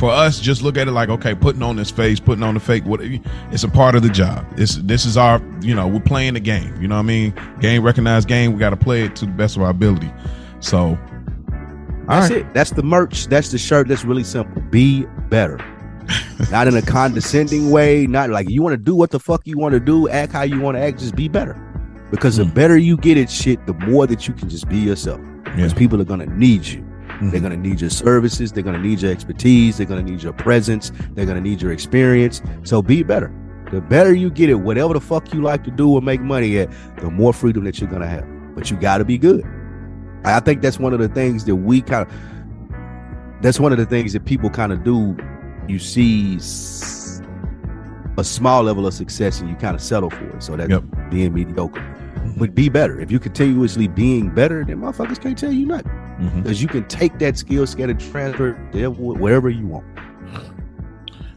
Speaker 1: for us, just look at it like, okay, putting on this face, putting on the fake, what it's a part of the job. It's this is our, you know, we're playing the game. You know what I mean? Game recognized game. We got to play it to the best of our ability. So,
Speaker 2: That's
Speaker 1: right.
Speaker 2: it. That's the merch. That's the shirt. That's really simple. Be better. not in a condescending way. Not like you want to do what the fuck you want to do. Act how you want to act. Just be better. Because the
Speaker 1: Mm.
Speaker 2: better you get at shit, the more that you can just be yourself. Because
Speaker 1: Yeah.
Speaker 2: people are gonna need you.
Speaker 1: Mhm.
Speaker 2: They're gonna need your services. They're gonna need your expertise. They're gonna need your presence. They're gonna need your experience. So be better. The better you get at whatever the fuck you like to do or make money at, the more freedom that you're gonna have. But you gotta be good. I think that's one of the things that we kind of. That's one of the things that people kind of do. You see a small level of success and you kind of settle for it. So that's
Speaker 1: Yep.
Speaker 2: being mediocre. But be better. If you continuously being better, then motherfuckers can't tell you nothing
Speaker 1: Mhm.
Speaker 2: because you can take that skill set and transfer it wherever you want.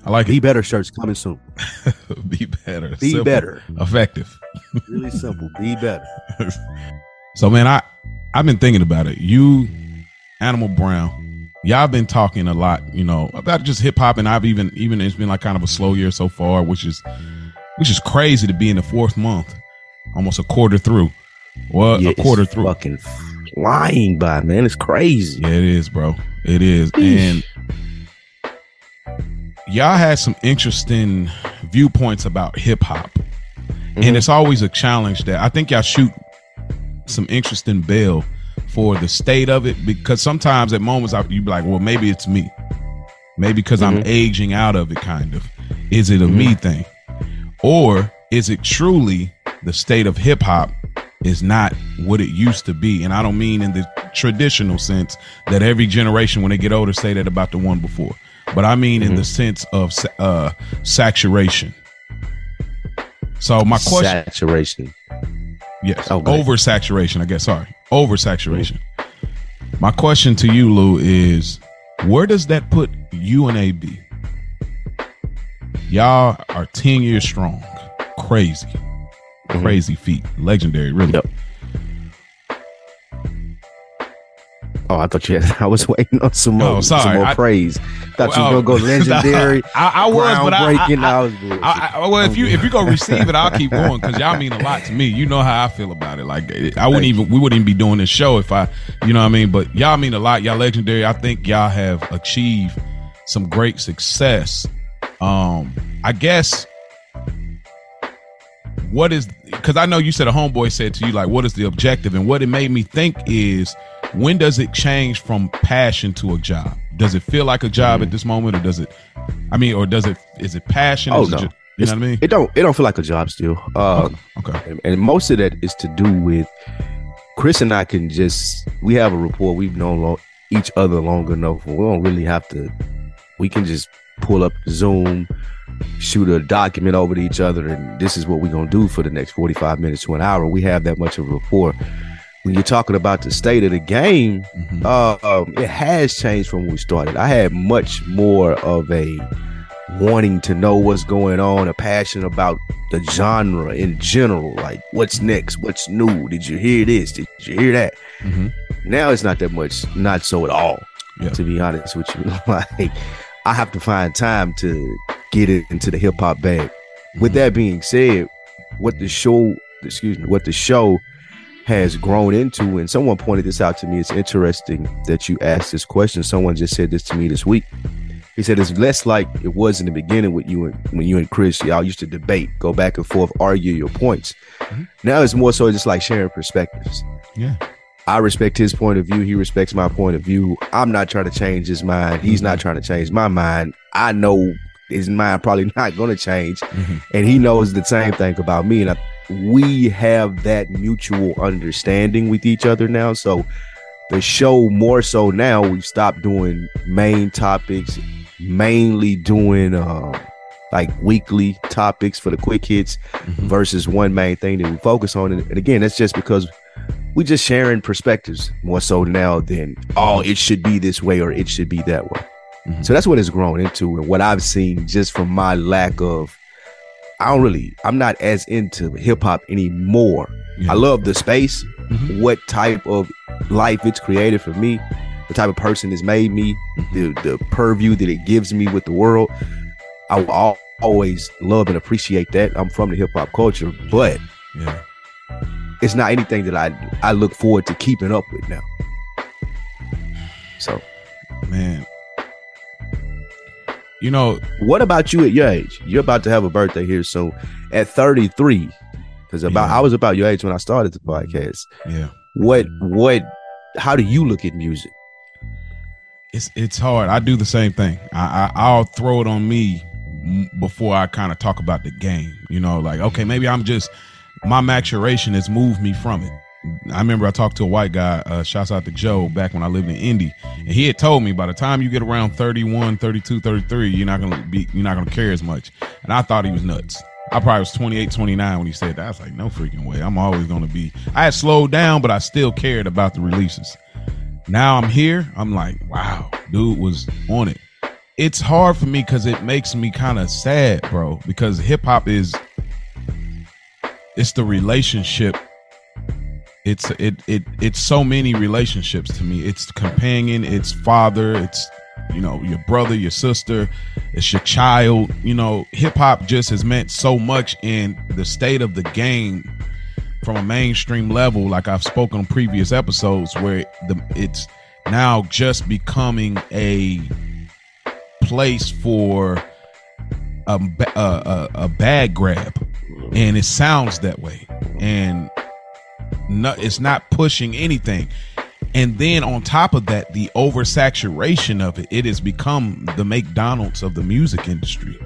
Speaker 1: I like
Speaker 2: Be better shirts coming soon. [LAUGHS]
Speaker 1: Be better.
Speaker 2: Be
Speaker 1: Simple,
Speaker 2: better.
Speaker 1: Effective.
Speaker 2: Really simple. Be better. [LAUGHS]
Speaker 1: So man, I I've been thinking about it. You, Animal Brown, y'all been talking a lot, you know, about just hip hop, and I've even even it's been like kind of a slow year so far, which is which is crazy to be in the fourth month, almost a quarter through. What
Speaker 2: Yeah,
Speaker 1: a quarter through.
Speaker 2: Fucking flying by, man. It's crazy.
Speaker 1: Yeah, it is, bro. It is.
Speaker 2: Eesh.
Speaker 1: And y'all had some interesting viewpoints about hip hop.
Speaker 2: Mhm.
Speaker 1: And it's always a challenge that I think y'all shoot some interesting bail for the state of it because sometimes at moments I- you be like, well, maybe it's me. Maybe because I'm
Speaker 2: Mhm.
Speaker 1: aging out of it, kind of. Is it a me thing? Or is it truly the state of hip hop is not what it used to be? And I don't mean in the traditional sense that every generation, when they get older, say that about the one before. But I mean in the sense of uh, saturation. So my question,
Speaker 2: Saturation.
Speaker 1: yes,
Speaker 2: Okay.
Speaker 1: oversaturation. I guess. Sorry, oversaturation. My question to you, Lou, is where does that put you and AB? Y'all are ten years strong. Crazy, crazy feat, legendary, really.
Speaker 2: Yep. Oh, I thought you had. [LAUGHS] I was waiting on some more,
Speaker 1: Oh,
Speaker 2: some more
Speaker 1: I-
Speaker 2: praise. Thought
Speaker 1: Well,
Speaker 2: you were gonna go [LAUGHS] legendary.
Speaker 1: I, I was, but I, I,
Speaker 2: groundbreaking.
Speaker 1: I,
Speaker 2: I was.
Speaker 1: I, I, well, if you if you gonna receive it, I'll keep going because y'all mean a lot to me. You know how I feel about it. Like I wouldn't even we wouldn't even be doing this show if I, you know what I mean. But y'all mean a lot. Y'all legendary. I think y'all have achieved some great success. Um, I guess what is because I know you said a homeboy said to you like, what is the objective? And what it made me think is when does it change from passion to a job? Does it feel like a job at this moment, or does it? I mean, or does it? Is it passion?
Speaker 2: Oh,
Speaker 1: Is it
Speaker 2: no.
Speaker 1: ju- you know what I mean?
Speaker 2: It don't. It don't feel like a job still. Uh,
Speaker 1: okay.
Speaker 2: and, and most of that is to do with Chris and I can just we have a rapport. We've known lo- each other long enough. We don't really have to. We can just pull up Zoom, shoot a document over to each other, and this is what we're gonna do for the next forty five minutes to an hour. We have that much of a rapport. When you're talking about the state of the game,
Speaker 1: Mhm.
Speaker 2: uh, um, it has changed from when we started. I had much more of a wanting to know what's going on, a passion about the genre in general. Like, what's next? What's new? Did you hear this? Did you hear that?
Speaker 1: Mhm.
Speaker 2: Now it's not that much, not so at all.
Speaker 1: Yeah.
Speaker 2: To be honest with you, [LAUGHS] like I have to find time to get it into the hip hop bag. With
Speaker 1: Mhm.
Speaker 2: that being said, what the show, excuse me, what the show has grown into, and someone pointed this out to me. It's interesting that you asked this question. Someone just said this to me this week. He said it's less like it was in the beginning with you and when you and Chris, y'all used to debate, go back and forth, argue your points.
Speaker 1: Mhm.
Speaker 2: Now it's more so just like sharing perspectives.
Speaker 1: Yeah.
Speaker 2: I respect his point of view. He respects my point of view. I'm not trying to change his mind. He's not trying to change my mind. I know his mind probably [LAUGHS] not going to change,
Speaker 1: Mhm.
Speaker 2: and he knows the same thing about me. And I, we have that mutual understanding with each other now. So the show more so now we've stopped doing main topics, mainly doing uh, like weekly topics for the quick hits
Speaker 1: Mhm.
Speaker 2: versus one main thing that we focus on. And, and again, that's just because we just sharing perspectives more so now than oh it should be this way or it should be that way.
Speaker 1: Mhm.
Speaker 2: So that's what it's grown into and what I've seen just from my lack of I don't really I'm not as into hip hop anymore. I love the space,
Speaker 1: Mhm.
Speaker 2: what type of life it's created for me, the type of person it's made me,
Speaker 1: Mhm.
Speaker 2: the the purview that it gives me with the world. I will al- always love and appreciate that. I'm from the hip hop culture, but
Speaker 1: Yeah.
Speaker 2: it's not anything that I I look forward to keeping up with now. So,
Speaker 1: Man. You know,
Speaker 2: what about you at your age? You're about to have a birthday here so At 33, because about
Speaker 1: Yeah.
Speaker 2: I was about your age when I started the podcast.
Speaker 1: yeah.
Speaker 2: What what how do you look at music?
Speaker 1: It's it's hard. I do the same thing. I, I I'll throw it on me before I kind of talk about the game. You know, like okay, maybe I'm just my maturation has moved me from it. I remember I talked to a white guy, uh, shouts out to Joe, back when I lived in Indy. And he had told me by the time you get around 31, 32, 33, you're not going to be, you're not going to care as much. And I thought he was nuts. I probably was 28, 29 when he said that. I was like, no freaking way. I'm always going to be, I had slowed down, but I still cared about the releases. Now I'm here. I'm like, wow, dude was on it. It's hard for me because it makes me kind of sad, bro, because hip hop is, it's the relationship it's it it it's so many relationships to me. It's companion it's father it's you know your brother your sister it's your child. You know hip-hop just has meant so much in the state of the game from a mainstream level. Like i've spoken on previous episodes where the it's now just becoming a place for a, a, a, a bag grab. And it sounds that way. And no, it's not pushing anything. And then on top of that, the oversaturation of it, it has become the McDonald's of the music industry.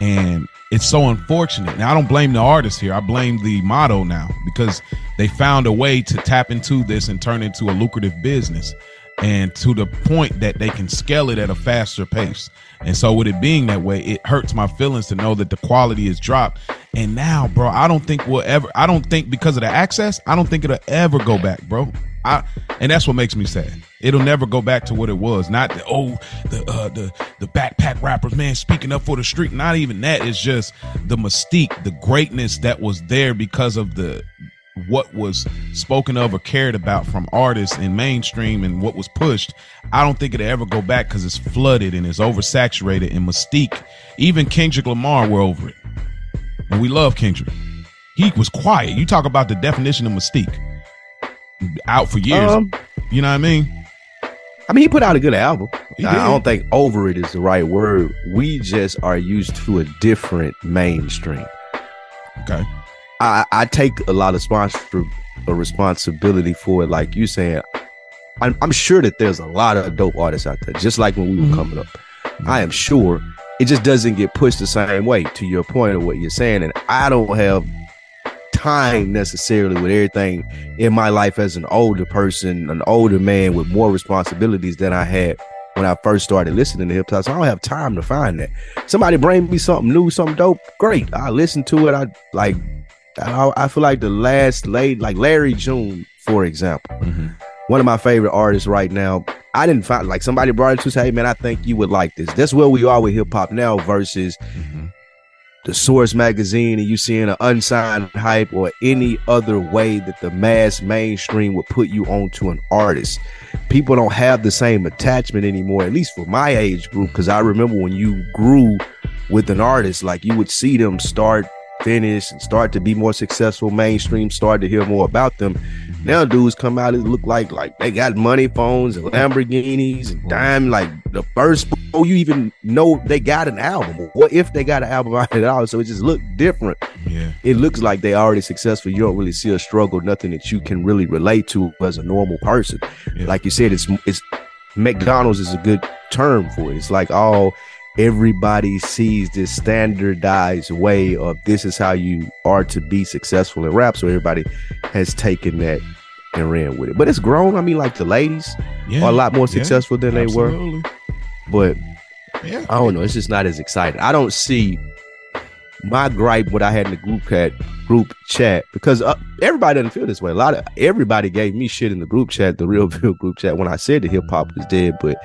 Speaker 1: And it's so unfortunate. Now I don't blame the artists here. I blame the motto now because they found a way to tap into this and turn it into a lucrative business. And to the point that they can scale it at a faster pace. And so with it being that way, it hurts my feelings to know that the quality is dropped. And now, bro, I don't think we'll ever I don't think because of the access, I don't think it'll ever go back, bro. I and that's what makes me sad. It'll never go back to what it was. Not the oh the uh the the backpack rappers, man, speaking up for the street. Not even that. It's just the mystique, the greatness that was there because of the what was spoken of or cared about from artists in mainstream and what was pushed, I don't think it'll ever go back because it's flooded and it's oversaturated and mystique. Even Kendrick Lamar, we're over it. And we love Kendrick. He was quiet. You talk about the definition of mystique. Out for years. Um, you know what I mean?
Speaker 2: I mean, he put out a good album. I don't think over it is the right word. We just are used to a different mainstream.
Speaker 1: Okay.
Speaker 2: I, I take a lot of sponsor a responsibility for it. Like you saying, I'm, I'm, sure that there's a lot of dope artists out there, just like when we were mm-hmm. coming up. I am sure it just doesn't get pushed the same way. To your point of what you're saying, and I don't have time necessarily with everything in my life as an older person, an older man with more responsibilities than I had when I first started listening to hip hop. So I don't have time to find that. Somebody bring me something new, something dope, great. I listen to it. I like I, I feel like the last late, like Larry June, for example, mm-hmm. One of my favorite artists right now. I didn't find like somebody brought it to say, hey man, I think you would like this. That's where we are with hip hop now versus mm-hmm. the Source magazine and you seeing an unsigned hype or any other way that the mass mainstream would put you onto an artist. People don't have the same attachment anymore, at least for my age group. Because I remember when you grew with an artist, like you would see them start finish and start to be more successful mainstream start to hear more about them. Now dudes come out and look like like they got money phones and lamborghinis and dime like the first oh you even know they got an album. What if they got an album [LAUGHS] out at all? So it just looked different.
Speaker 1: Yeah.
Speaker 2: It looks like they already successful. You don't really see a struggle nothing that you can really relate to as a normal person. Yeah. like you said it's it's mcdonald's is a good term for it. It's like all everybody sees this standardized way of this is how you are to be successful in rap. So everybody has taken that and ran with it. But it's grown. I mean, like the ladies yeah, are a lot more successful yeah, than they absolutely. were. But yeah. I don't know. It's just not as exciting. I don't see my gripe what I had in the group chat group chat because uh, everybody doesn't feel this way. A lot of everybody gave me shit in the group chat, the real [LAUGHS] real group chat when I said the hip hop was dead. But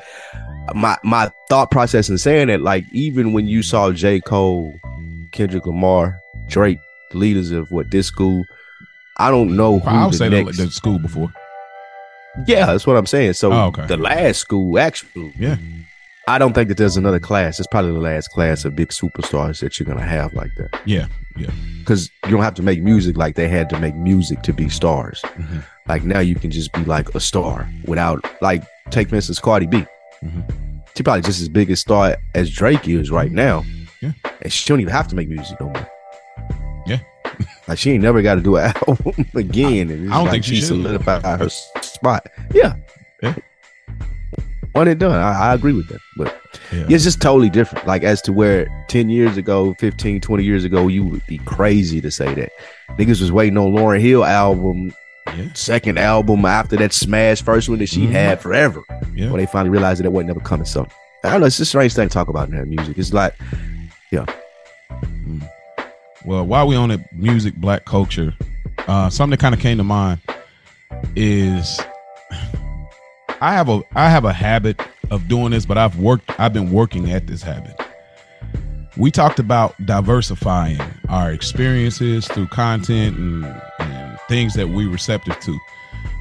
Speaker 2: my my thought process in saying it, like even when you saw J. Cole, Kendrick Lamar, Drake, the leaders of what this school, I don't know who
Speaker 1: I'll say next... the, school before.
Speaker 2: Yeah, that's what I'm saying. So oh, okay. the last school, actually,
Speaker 1: yeah,
Speaker 2: I don't think that there's another class. It's probably the last class of big superstars that you're gonna have like that.
Speaker 1: Yeah, yeah.
Speaker 2: Because you don't have to make music like they had to make music to be stars. Mm-hmm. Like now you can just be like a star without like take for instance Cardi B. Mm-hmm. She probably just as big a star as Drake is right now.
Speaker 1: Yeah.
Speaker 2: And she don't even have to make music no more.
Speaker 1: Yeah. [LAUGHS]
Speaker 2: like she ain't never got to do an [LAUGHS] album again.
Speaker 1: And I don't like think she solidified
Speaker 2: her spot. Yeah.
Speaker 1: Yeah.
Speaker 2: One and done. I, I agree with that. But
Speaker 1: Yeah.
Speaker 2: it's just totally different. Like as to where 10 years ago, 15, 20 years ago, you would be crazy to say that. Niggas was waiting on Lauryn Hill album,
Speaker 1: Yeah.
Speaker 2: second album after that smash first one that she
Speaker 1: Mhm.
Speaker 2: had forever.
Speaker 1: Yeah.
Speaker 2: When they finally realized that it wasn't ever coming. So I don't know. It's just a strange thing to talk about in that music. It's like, yeah.
Speaker 1: Well, while we on it, music, black culture, uh, something that kind of came to mind is I have a I have a habit of doing this, but I've worked I've been working at this habit. We talked about diversifying our experiences through content and, and things that we receptive to.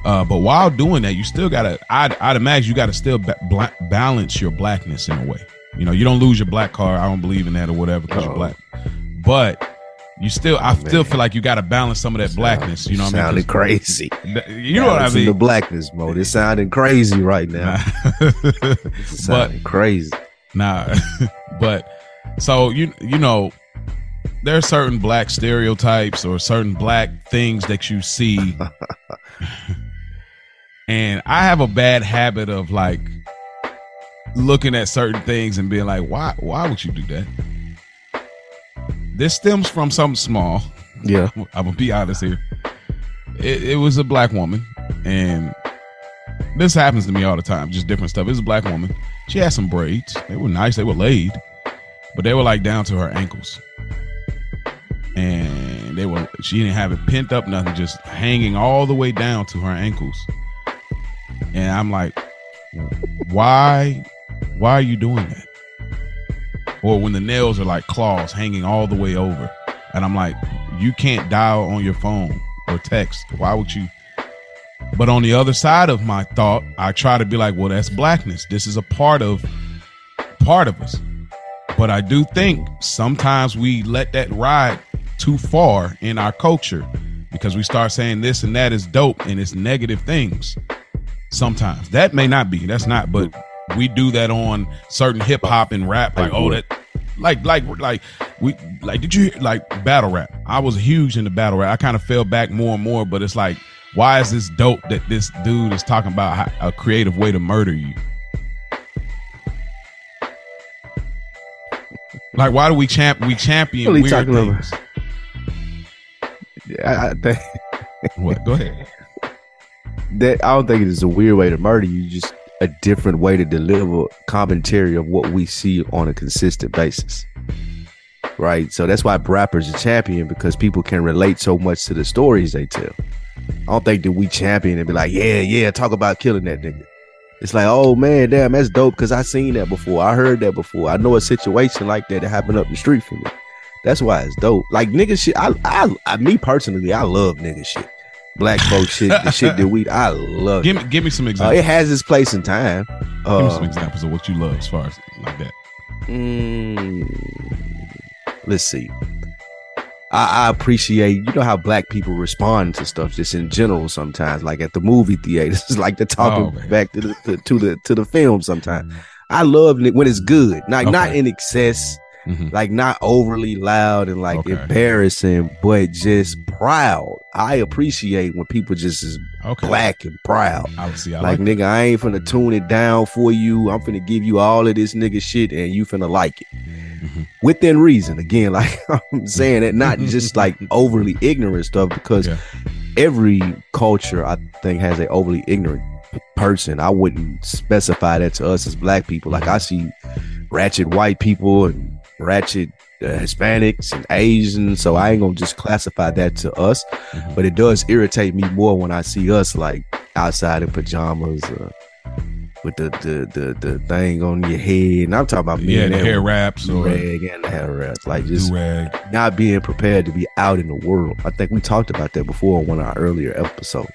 Speaker 1: Uh, but while doing that, you still gotta. I'd, I'd imagine you gotta still ba- balance your blackness in a way. You know, you don't lose your black card. I don't believe in that or whatever because you're black. But you still, I still feel like you got to balance some of that blackness. You know what I mean?
Speaker 2: sounding crazy.
Speaker 1: th- You know what I mean?
Speaker 2: The blackness mode. It's sounding crazy right now. [LAUGHS] It's sounding crazy.
Speaker 1: Nah, [LAUGHS] but so you you know there are certain black stereotypes or certain black things that you see, [LAUGHS] and I have a bad habit of like looking at certain things and being like, why why would you do that? This stems from something small.
Speaker 2: Yeah. [LAUGHS]
Speaker 1: I'm gonna be honest here. It, it was a black woman, and this happens to me all the time. Just different stuff. It was a black woman. She had some braids. They were nice. They were laid, but they were like down to her ankles, and they were. She didn't have it pent up, nothing, just hanging all the way down to her ankles. And I'm like, why? Why are you doing that? Or when the nails are like claws hanging all the way over, and I'm like, you can't dial on your phone or text. Why would you? But on the other side of my thought, I try to be like, well, that's blackness. This is a part of part of us. But I do think sometimes we let that ride too far in our culture because we start saying this and that is dope and it's negative things. Sometimes that may not be. That's not, but we do that on certain hip hop and rap. Like, oh, that like like like we like did you like battle rap i was huge into battle rap i kind of fell back more and more but it's like why is this dope that this dude is talking about a creative way to murder you like why do we champ we champion weird
Speaker 2: talking about? I, I think [LAUGHS]
Speaker 1: what go ahead
Speaker 2: that I don't think it is a weird way to murder you. Just a different way to deliver commentary of what we see on a consistent basis. Right. So that's why rappers are champion because people can relate so much to the stories they tell. I don't think that we champion and be like, yeah, yeah, talk about killing that nigga. It's like, oh man, damn, that's dope because I seen that before. I heard that before. I know a situation like that that happened up the street from me. That's why it's dope. Like nigga shit. I, I, I me personally, I love nigga shit. Black folk shit, the shit that we, I love.
Speaker 1: give me give me some
Speaker 2: Uh,
Speaker 1: examples
Speaker 2: it has its place in time.
Speaker 1: give me some
Speaker 2: Uh,
Speaker 1: examples of what you love as far as like that
Speaker 2: mm, let's see. I, I appreciate, you know, how black people respond to stuff just in general sometimes, like at the movie theaters, [LAUGHS] like the talking
Speaker 1: Oh,
Speaker 2: back to the, to, to the to the film sometimes. I love it when it's good, like not in excess,
Speaker 1: Mhm.
Speaker 2: like not overly loud and like
Speaker 1: Okay.
Speaker 2: embarrassing, but just proud. I appreciate when people just is
Speaker 1: okay
Speaker 2: black and proud.
Speaker 1: i see i
Speaker 2: like,
Speaker 1: like,
Speaker 2: nigga, I ain't finna tune it down for you. I'm finna give you all of this nigga shit and you finna like it.
Speaker 1: Mhm.
Speaker 2: Within reason. Again, [LAUGHS] like I'm saying it, not just like [LAUGHS] overly ignorant stuff, because
Speaker 1: Yeah.
Speaker 2: every culture I think has a overly ignorant person. I wouldn't specify that to us as black people. Like I see ratchet white people and ratchet uh, Hispanics and Asians, so I ain't gonna just classify that to us.
Speaker 1: Mhm.
Speaker 2: But it does irritate me more when I see us like outside in pajamas uh, with the, the the the thing on your head. And I'm talking about
Speaker 1: yeah the hair wraps or
Speaker 2: rag and the hair wraps, like just
Speaker 1: rag
Speaker 2: not being prepared to be out in the world. I think we talked about that before on one of our earlier episodes.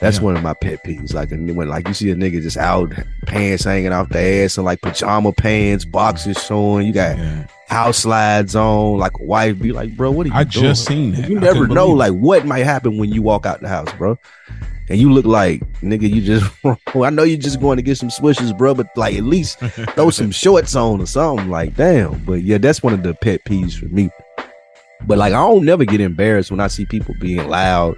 Speaker 2: That's
Speaker 1: Yeah.
Speaker 2: one of my pet peeves. Like when like you see a nigga just out pants hanging off the ass and like pajama pants, boxers showing, you got
Speaker 1: yeah
Speaker 2: house slides on, like a wife be like, bro, what are you
Speaker 1: i
Speaker 2: doing?
Speaker 1: just seen that
Speaker 2: You
Speaker 1: I
Speaker 2: never know like what might happen when you walk out the house, bro. And you look like nigga, you just [LAUGHS] I know you're just going to get some swishes, bro, but like at least [LAUGHS] throw some shorts on or something. Like, damn. But yeah, that's one of the pet peeves for me. But like I don't never get embarrassed when I see people being loud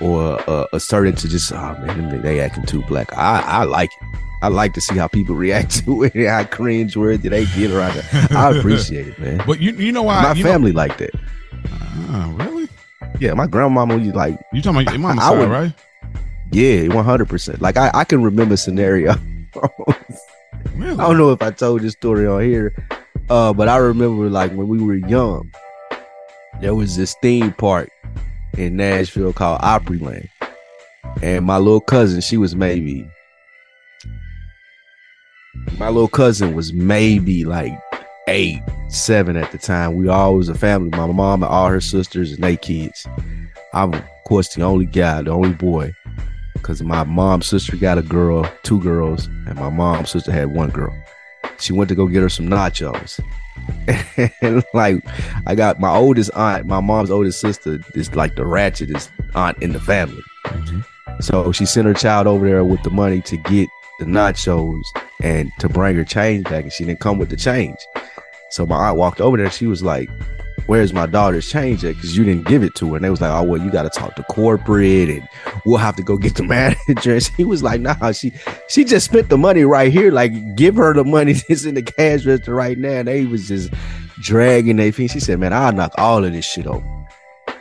Speaker 2: or uh, asserting to just oh man they acting too black. I I like it. I like to see how people [LAUGHS] react to it, how cringe worthy they get around it. I appreciate it, man.
Speaker 1: But you you know why
Speaker 2: My family like that.
Speaker 1: Know, uh, really?
Speaker 2: Yeah, my grandmama was like
Speaker 1: You talking about your mama's
Speaker 2: I
Speaker 1: side,
Speaker 2: would-
Speaker 1: right?
Speaker 2: Yeah, one hundred percent. Like I, I can remember scenario.
Speaker 1: Really? [LAUGHS]
Speaker 2: I don't know if I told this story on here, uh, but I remember like when we were young, there was this theme park in Nashville called Opryland, and my little cousin, she was maybe, my little cousin was maybe like eight, seven at the time. We all was a family. My mom and all her sisters and they kids. I'm of course the only guy, the only boy because my mom's sister got a girl, two girls, and my mom's sister had one girl. She went to go get her some nachos. [LAUGHS] and like I got my oldest aunt, my mom's oldest sister is like the ratchetest aunt in the family.
Speaker 1: Mhm.
Speaker 2: So she sent her child over there with the money to get the nachos and to bring her change back, and she didn't come with the change. So my aunt walked over there. She was like, "Where's my daughter's change at? Because you didn't give it to her." And they was like, "Oh well, you got to talk to corporate, and we'll have to go get the [LAUGHS] manager." And she was like, "Nah, she she just spent the money right here. Like, give her the money [LAUGHS] that's in the cash register right now." And they was just dragging their feet. She said, "Man, I'll knock all of this shit over."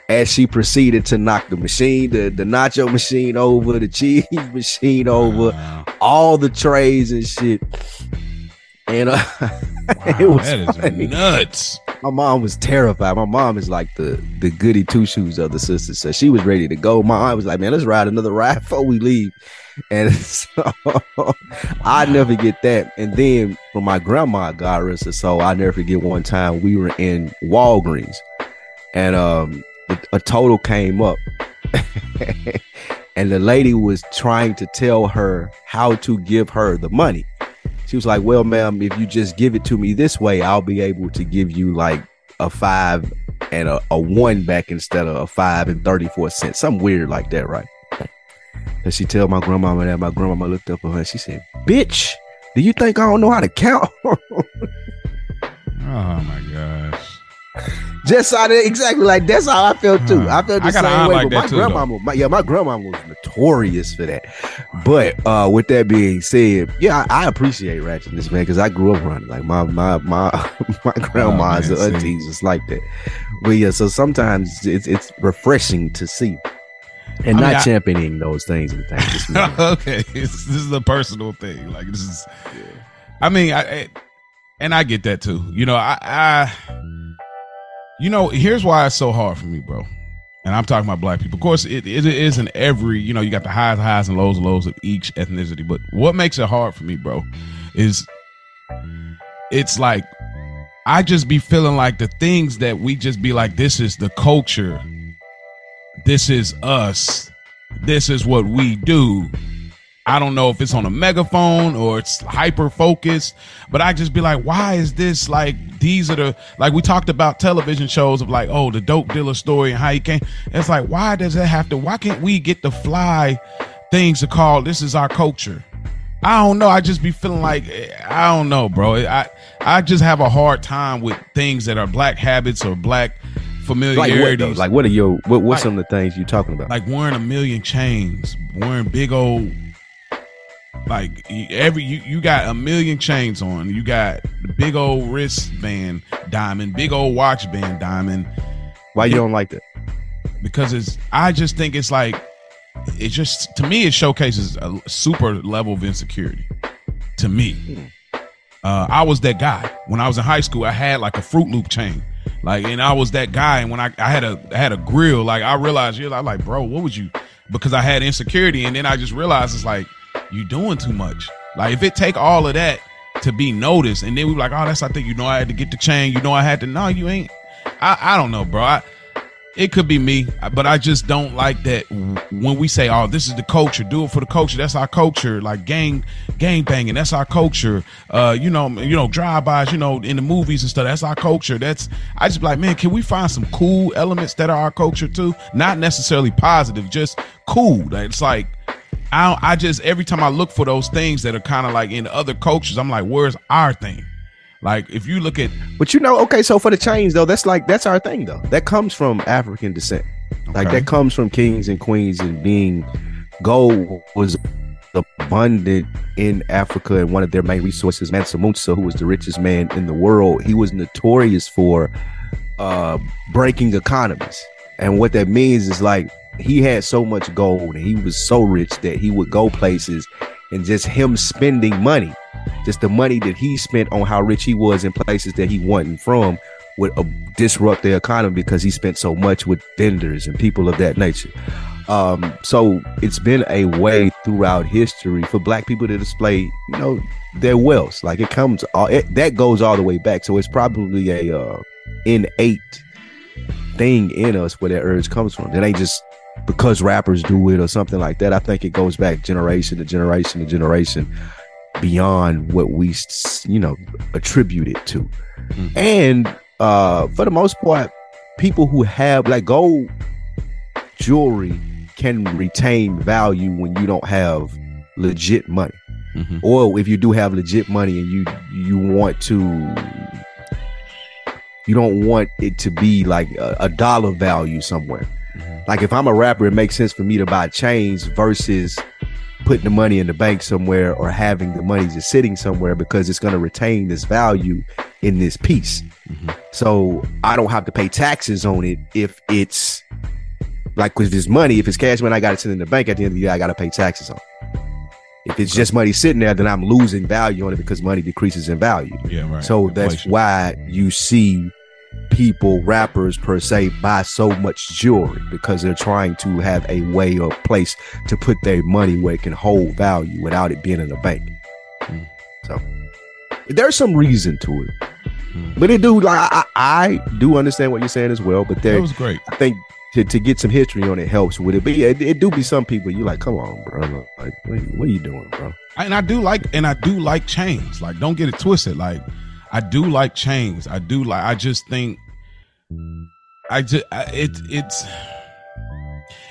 Speaker 2: As she proceeded to knock the machine, the, the nacho machine over, the cheese [LAUGHS] machine over,
Speaker 1: Wow.
Speaker 2: all the trays and shit. And uh, it was
Speaker 1: that is
Speaker 2: funny.
Speaker 1: nuts.
Speaker 2: My mom was terrified. My mom is like the the goody two shoes of the sisters, so she was ready to go. My aunt was like, "Man, let's ride another ride before we leave." And [LAUGHS] so I never get that. And then from my grandma, God rest her soul, I never forget one time we were in Walgreens, and um, a, a total came up, [LAUGHS] and the lady was trying to tell her how to give her the money. She was like, "Well, ma'am, if you just give it to me this way, I'll be able to give you like a five and a, a one back instead of a five and thirty four cents, something weird like that, right?" And she tell my grandmama that. My grandmama looked up at her and she said, "Bitch, do you think I don't know how to count?" [LAUGHS]
Speaker 1: Oh my gosh.
Speaker 2: Just how that, exactly like that's how I felt too.
Speaker 1: Huh.
Speaker 2: I felt the
Speaker 1: I
Speaker 2: same way.
Speaker 1: like
Speaker 2: my
Speaker 1: too,
Speaker 2: grandmama, my, yeah, my grandmama was notorious for that. But uh, with that being said, yeah, I, I appreciate ratchetness, man, because I grew up running like my my my [LAUGHS] my grandmas
Speaker 1: Oh, man,
Speaker 2: and
Speaker 1: see.
Speaker 2: aunties was like that. But yeah, so sometimes it's it's refreshing to see. And
Speaker 1: I mean,
Speaker 2: not
Speaker 1: I-
Speaker 2: championing those things and things. [LAUGHS]
Speaker 1: Okay, this, this is a personal thing. Like this is, I mean, I, I and I get that too. You know, I, I, you know, here's why it's so hard for me, bro. And I'm talking about black people. Of course, it, it is in every. You know, you got the highs, highs, and lows, lows of each ethnicity. But what makes it hard for me, bro, is it's like I just be feeling like the things that we just be like, this is the culture. This is us. This is what we do. I don't know if it's on a megaphone or it's hyper focused, but I just be like, why is this like these are the like we talked about television shows of like, oh, the dope dealer story and how he came. It's like, why does it have to why can't we get the fly things to call this is our culture? I don't know. I just be feeling like I don't know, bro. I I just have a hard time with things that are black habits or black
Speaker 2: like what?
Speaker 1: familiarities.
Speaker 2: Like what are your what? What's
Speaker 1: Like-
Speaker 2: some of the things you're talking about?
Speaker 1: like wearing a million chains, wearing big old like every you, you got a million chains on. You got the big old wristband diamond, big old watch band diamond
Speaker 2: Why you don't like that?
Speaker 1: because it's I just think it's like it just to me it showcases a super level of insecurity to me. Uh, I was that guy when I was in high school. I had like a Fruit Loop chain, like, and I was that guy. And when I, I had a I had a grill, like I realized, you're like, like, bro, what would you? Because I had insecurity, and then I just realized it's like you doing too much. Like if it take all of that to be noticed, and then we like, oh, that's I think you know I had to get the chain. You know I had to. No, you ain't. I I don't know, bro. I, it could be me, but I just don't like that when we say, "Oh, this is the culture. Do it for the culture." That's our culture. Like gang, gang banging. That's our culture. Uh, you know, you know, drive-bys. You know, in the movies and stuff. That's our culture. That's I just be like, man, can we find some cool elements that are our culture too? Not necessarily positive, just cool. It's like I, I just every time I look for those things that are kind of like in other cultures, I'm like, where's our thing? Like if you look at
Speaker 2: But you know, okay, so for the chains though, that's like that's our thing though. That comes from African descent. Like that comes from kings and queens and being gold was abundant in Africa and one of their main resources. Mansa Musa, who was the richest man in the world, he was notorious for uh, breaking economies. And what that means is like he had so much gold and he was so rich that he would go places and just him spending money, just the money that he spent on how rich he was in places that he wasn't from would uh, disrupt the economy because he spent so much with vendors and people of that nature. Um, so it's been a way throughout history for black people to display, you know, their wealth. Like it comes, all, it, that goes all the way back. So it's probably a uh, innate thing in us where that urge comes from. It ain't just because rappers do it or something like that. I think it goes back generation to generation to generation beyond what we, you know, attribute it to.
Speaker 1: Mhm.
Speaker 2: And uh, for the most part, people who have like gold jewelry can retain value when you don't have legit money
Speaker 1: Mhm.
Speaker 2: or if you do have legit money and you you want to you don't want it to be like a, a dollar value somewhere Like if i'm a rapper it makes sense for me to buy chains versus putting the money in the bank somewhere or having the money just sitting somewhere because it's going to retain this value in this piece
Speaker 1: Mhm.
Speaker 2: so i don't have to pay taxes on it if it's like with this money if it's cash money i got to sit in the bank at the end of the year i got to pay taxes on it. if it's just money sitting there then i'm losing value on it because money decreases in value
Speaker 1: Yeah, right.
Speaker 2: so that's
Speaker 1: Inflation.
Speaker 2: why you see people, rappers per se, buy so much jewelry because they're trying to have a way or place to put their money where it can hold value without it being in a bank.
Speaker 1: Mm.
Speaker 2: So there's some reason to it.
Speaker 1: Mm.
Speaker 2: But it do like I, I do understand what you're saying as well. But
Speaker 1: That
Speaker 2: there,
Speaker 1: was great.
Speaker 2: I think to, to get some history on it helps with it. But yeah, it, it do be some people you like, come on, bro. Like, what, what are you doing, bro?
Speaker 1: and I do like and I do like chains. Like, don't get it twisted. Like, I do like chains. I do like. I just think, I just I, it it's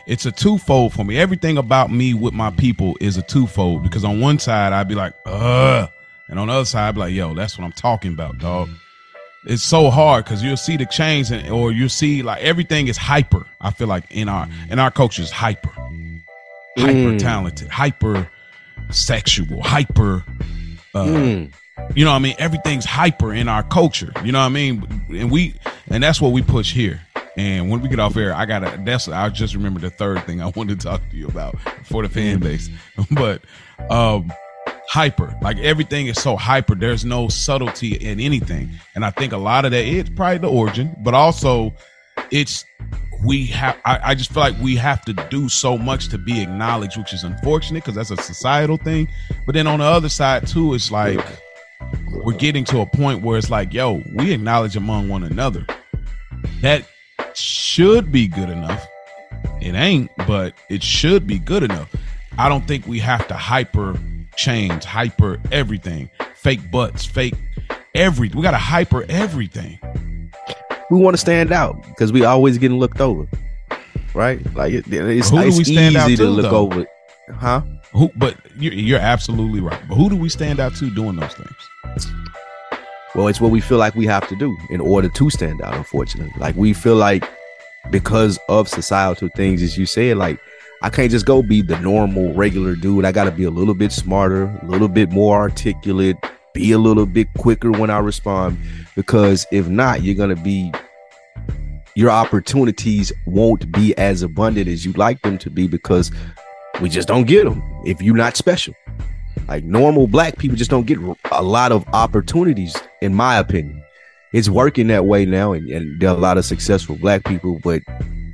Speaker 1: it's a twofold for me. Everything about me with my people is a twofold because on one side I'd be like, uh, and on the other side I'd be like, yo, that's what I'm talking about, dog. It's so hard because you'll see the chains and or you'll see like everything is hyper. I feel like in our in our culture is hyper, hyper
Speaker 2: Mm.
Speaker 1: talented, hyper sexual, hyper. Uh,
Speaker 2: Mm.
Speaker 1: You know what I mean? Everything's hyper in our culture. You know what I mean? And we and that's what we push here. And when we get off air, I gotta that's I just remember the third thing I [LAUGHS] wanted to talk to you about for the fan base. [LAUGHS] but um hyper. Like everything is so hyper. There's no subtlety in anything. And I think a lot of that is probably the origin, but also it's we have I, I just feel like we have to do so much to be acknowledged, which is unfortunate because that's a societal thing. But then on the other side too, it's like we're getting to a point where it's like, yo, we acknowledge among one another. That should be good enough. It ain't, but it should be good enough. I don't think we have to hyper change, hyper everything, fake butts, fake everything. We got to hyper everything.
Speaker 2: we want to stand out because we always getting looked over, right? Like it, it's,
Speaker 1: Who do
Speaker 2: it's
Speaker 1: we stand out
Speaker 2: easy to
Speaker 1: to,
Speaker 2: look
Speaker 1: though?
Speaker 2: over, huh?
Speaker 1: Who? But you're, you're absolutely right. But who do we stand out to doing those things?
Speaker 2: Well, it's what we feel like we have to do in order to stand out. Unfortunately, like we feel like because of societal things, as you said, like I can't just go be the normal, regular dude. I got to be a little bit smarter, a little bit more articulate, be a little bit quicker when I respond. Because if not, you're gonna be your opportunities won't be as abundant as you'd like them to be because we just don't get them if you're not special. Like normal black people just don't get a lot of opportunities, in my opinion. It's working that way now, and, and there are a lot of successful black people, but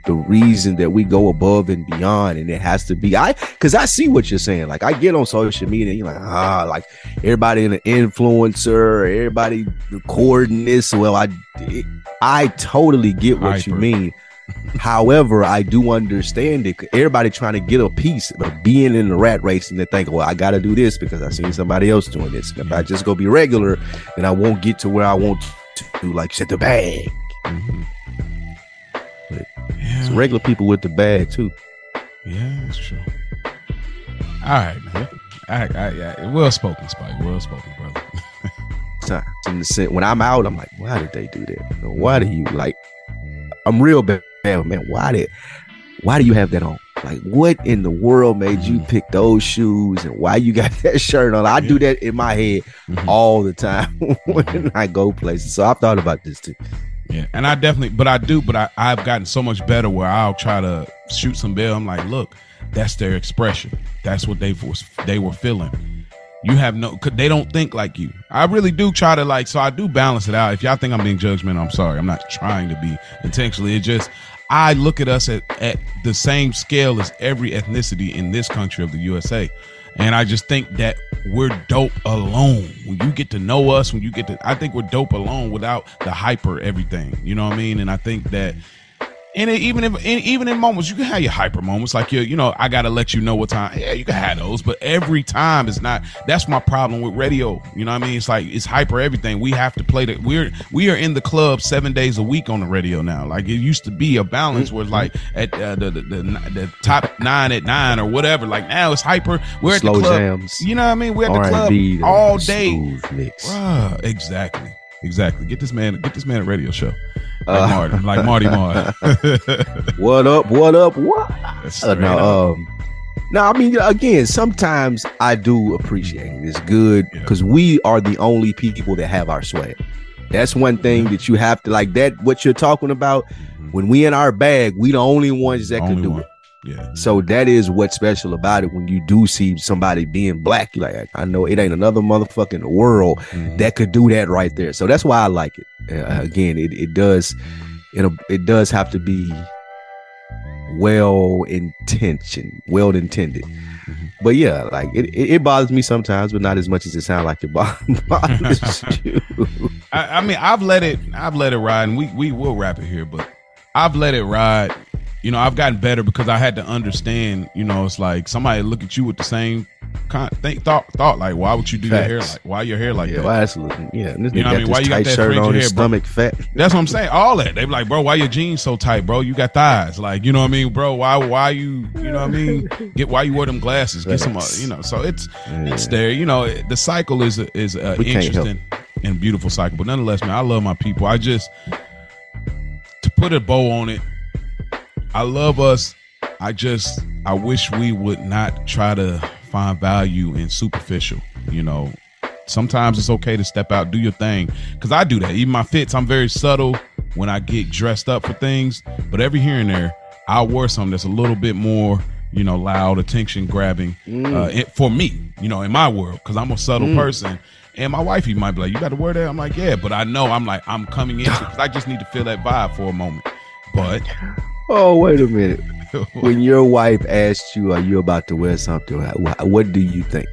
Speaker 2: the reason that we go above and beyond, and it has to be I because I see what you're saying. Like I get on social media, you're like, ah, like everybody in an influencer, everybody recording this. Well, I I totally get what you mean. However, I do understand it. Everybody trying to get a piece of being in the rat race and they think, well, I got to do this because I seen somebody else doing this. And if I just go be regular, then I won't get to where I want to, like set the bag.
Speaker 1: Mhm.
Speaker 2: But
Speaker 1: Yeah.
Speaker 2: It's regular people with the bag too.
Speaker 1: Yeah, that's true. All right, man. I, I, I, well spoken, Spike. Well spoken, brother.
Speaker 2: Times in the sense when I'm out, I'm like, why did they do that? Why do you like? I'm real bad, man. Why did why do you have that on? Like, what in the world made you
Speaker 1: Mhm.
Speaker 2: pick those shoes and why you got [LAUGHS] that shirt on? I do that in my head
Speaker 1: Mhm.
Speaker 2: all the time [LAUGHS] when I go places. So I've thought about this too.
Speaker 1: Yeah, and I definitely, but I do, but I, I've gotten so much better where I'll try to shoot some bail. I'm like, look, that's their expression. That's what they was they were feeling. You have no, they don't think like you. I really do try to like, so I do balance it out. If y'all think I'm being judgmental, I'm sorry. I'm not trying to be intentionally. It just, I look at us at, at the same scale as every ethnicity in this country of the USA. And I just think that we're dope alone. When you get to know us, when you get to, I think we're dope alone without the hyper everything. You know what I mean? And I think that, and it, even if, and even in moments, you can have your hyper moments, like you, you know, I gotta let you know what time. Yeah, you can have those, but every time is not. That's my problem with radio. You know what I mean? It's like it's hyper everything. We have to play that. We're we are in the club seven days a week on the radio now. Like it used to be a balance where it's like at uh, the, the the the top nine at nine or whatever. Like now it's hyper. We're at the club.
Speaker 2: jams,
Speaker 1: You know what I mean? We're at the club all day.
Speaker 2: mix.
Speaker 1: Bruh, exactly. Exactly. Get this man get this man a radio show. Like
Speaker 2: Uh,
Speaker 1: Marty. Like [LAUGHS] Marty Marr.
Speaker 2: What up? What up? What? Uh, no,
Speaker 1: up.
Speaker 2: um, no, I mean, again, sometimes I do appreciate it. It's good
Speaker 1: Yeah.
Speaker 2: because we are the only people that have our swag. That's one thing that you have to like. That what you're talking about.
Speaker 1: Mhm.
Speaker 2: When we in our bag, we the only ones that can do
Speaker 1: one.
Speaker 2: it.
Speaker 1: Yeah.
Speaker 2: So that is what's special about it. When you do see somebody being black, you're like, I know it ain't another motherfucker in the world
Speaker 1: Mhm.
Speaker 2: that could do that right there. So that's why I like it. Uh, again, it, it does it it does have to be well intentioned, well intended.
Speaker 1: Mhm.
Speaker 2: But yeah, like it, it, it bothers me sometimes, but not as much as it sounds like it bo- [LAUGHS] bothers [LAUGHS] you.
Speaker 1: I, I mean, I've let it, I've let it ride, and we we will wrap it here. But I've let it ride. You know, I've gotten better because I had to understand. You know, it's like somebody look at you with the same kind think thought thought like, why would you do your hair like? Why your hair like
Speaker 2: yeah,
Speaker 1: that?
Speaker 2: well, absolutely. Yeah, this
Speaker 1: You know what I mean? Why you got that
Speaker 2: shirt on,
Speaker 1: hair,
Speaker 2: stomach fat.
Speaker 1: That's what I'm saying. All that they be like, bro, why your jeans so tight, bro? You got thighs, like you know what I mean, bro? Why why you you know what I mean? Get why you wear them glasses? Get some, uh, you know. So it's
Speaker 2: Yeah.
Speaker 1: it's there. You know, the cycle is is uh,
Speaker 2: help.
Speaker 1: interesting and beautiful cycle. But nonetheless, man, I love my people. I just to put a bow on it. I love us. I just I wish we would not try to find value in superficial. You know, sometimes it's okay to step out, do your thing. Cause I do that. Even my fits, I'm very subtle when I get dressed up for things. But every here and there, I'll wear something that's a little bit more, you know, loud, attention grabbing uh, it, for me, you know, in my world. Cause I'm a subtle person. And my wifey might be like, you got to wear that? I'm like, yeah. But I know I'm like, I'm coming in because I just need to feel that vibe for a moment. But
Speaker 2: Oh, wait a minute. [LAUGHS] When your wife asked you, "Are you about to wear something?" What do you think?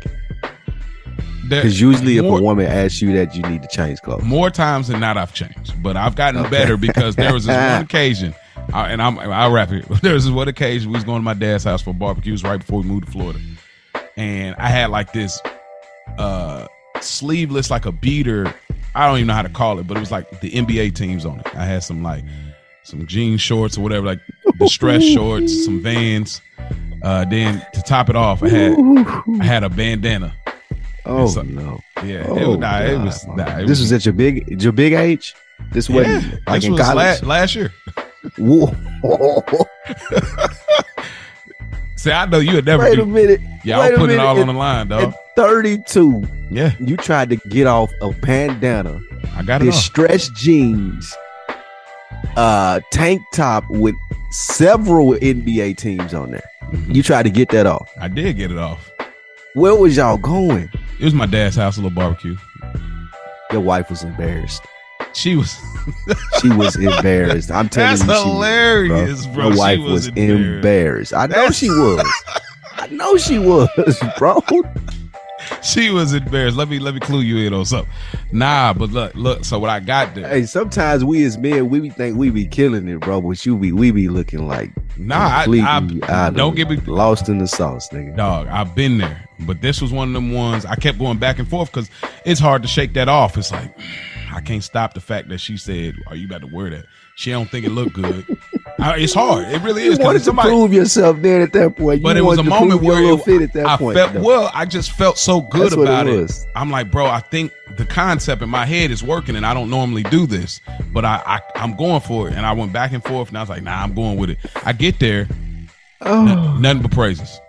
Speaker 2: Because usually, if a woman asks you that, you need to change clothes.
Speaker 1: more times than not I've changed, but I've gotten
Speaker 2: Okay.
Speaker 1: better because there was this one [LAUGHS] occasion, uh, and I'm I'll wrap it. [LAUGHS] There was this one occasion we was going to my dad's house for barbecues right before we moved to Florida, and I had like this uh sleeveless like a beater. I don't even know how to call it, but it was like the NBA teams on it. I had some like some jean shorts or whatever, like distress [LAUGHS] shorts, some Vans. Uh, then to top it off, I had I had a bandana.
Speaker 2: Oh
Speaker 1: so-
Speaker 2: no!
Speaker 1: Yeah,
Speaker 2: Oh,
Speaker 1: it, was- nah, it was. Nah, it
Speaker 2: this was at your big your big age. This
Speaker 1: yeah,
Speaker 2: wasn't like
Speaker 1: this
Speaker 2: in
Speaker 1: was
Speaker 2: college.
Speaker 1: la- last year.
Speaker 2: Whoa. [LAUGHS]
Speaker 1: See, I know you would never
Speaker 2: Wait
Speaker 1: do.
Speaker 2: a minute.
Speaker 1: Yeah, I'll
Speaker 2: a
Speaker 1: put it all
Speaker 2: At-
Speaker 1: on the line, dog.
Speaker 2: At 32,
Speaker 1: Yeah,
Speaker 2: you tried to get off a bandana,
Speaker 1: I got it. Off.
Speaker 2: distressed jeans, uh, tank top with several NBA teams on there.
Speaker 1: Mhm.
Speaker 2: You tried to get that off.
Speaker 1: I did get it off.
Speaker 2: Where was y'all going?
Speaker 1: It was my dad's house, a little barbecue.
Speaker 2: Your wife was embarrassed.
Speaker 1: She was.
Speaker 2: She was embarrassed. I'm [LAUGHS] telling
Speaker 1: That's
Speaker 2: you, she was,
Speaker 1: hilarious, bro.
Speaker 2: Your
Speaker 1: She
Speaker 2: wife
Speaker 1: was
Speaker 2: was
Speaker 1: embarrassed.
Speaker 2: embarrassed. I know
Speaker 1: That's-
Speaker 2: she was. I know she was, bro. [LAUGHS]
Speaker 1: She was embarrassed. Let me let me clue you in on something. Nah, but look, look. So what I got there.
Speaker 2: Hey, sometimes we as men, we be think we be killing it, bro. But you be, we be looking like
Speaker 1: Nah, I, I don't get me
Speaker 2: lost in the sauce, nigga.
Speaker 1: dog. I've been there, but this was one of them ones. I kept going back and forth because it's hard to shake that off. It's like [SIGHS] I can't stop the fact that she said, "Are you about to wear that?" She don't think it look good. It's hard. It really
Speaker 2: You
Speaker 1: is.
Speaker 2: wanted
Speaker 1: Because
Speaker 2: to prove yourself then at that point. You
Speaker 1: but it was a moment where it-
Speaker 2: fit at that
Speaker 1: I
Speaker 2: point.
Speaker 1: felt well. I just felt so good
Speaker 2: That's
Speaker 1: about
Speaker 2: it
Speaker 1: it. I'm like, bro, I think the concept in my head is working, and I don't normally do this, but I, I I'm going for it. And I went back and forth, and I was like, nah, I'm going with it. I get there,
Speaker 2: Oh,
Speaker 1: Nothing but praises.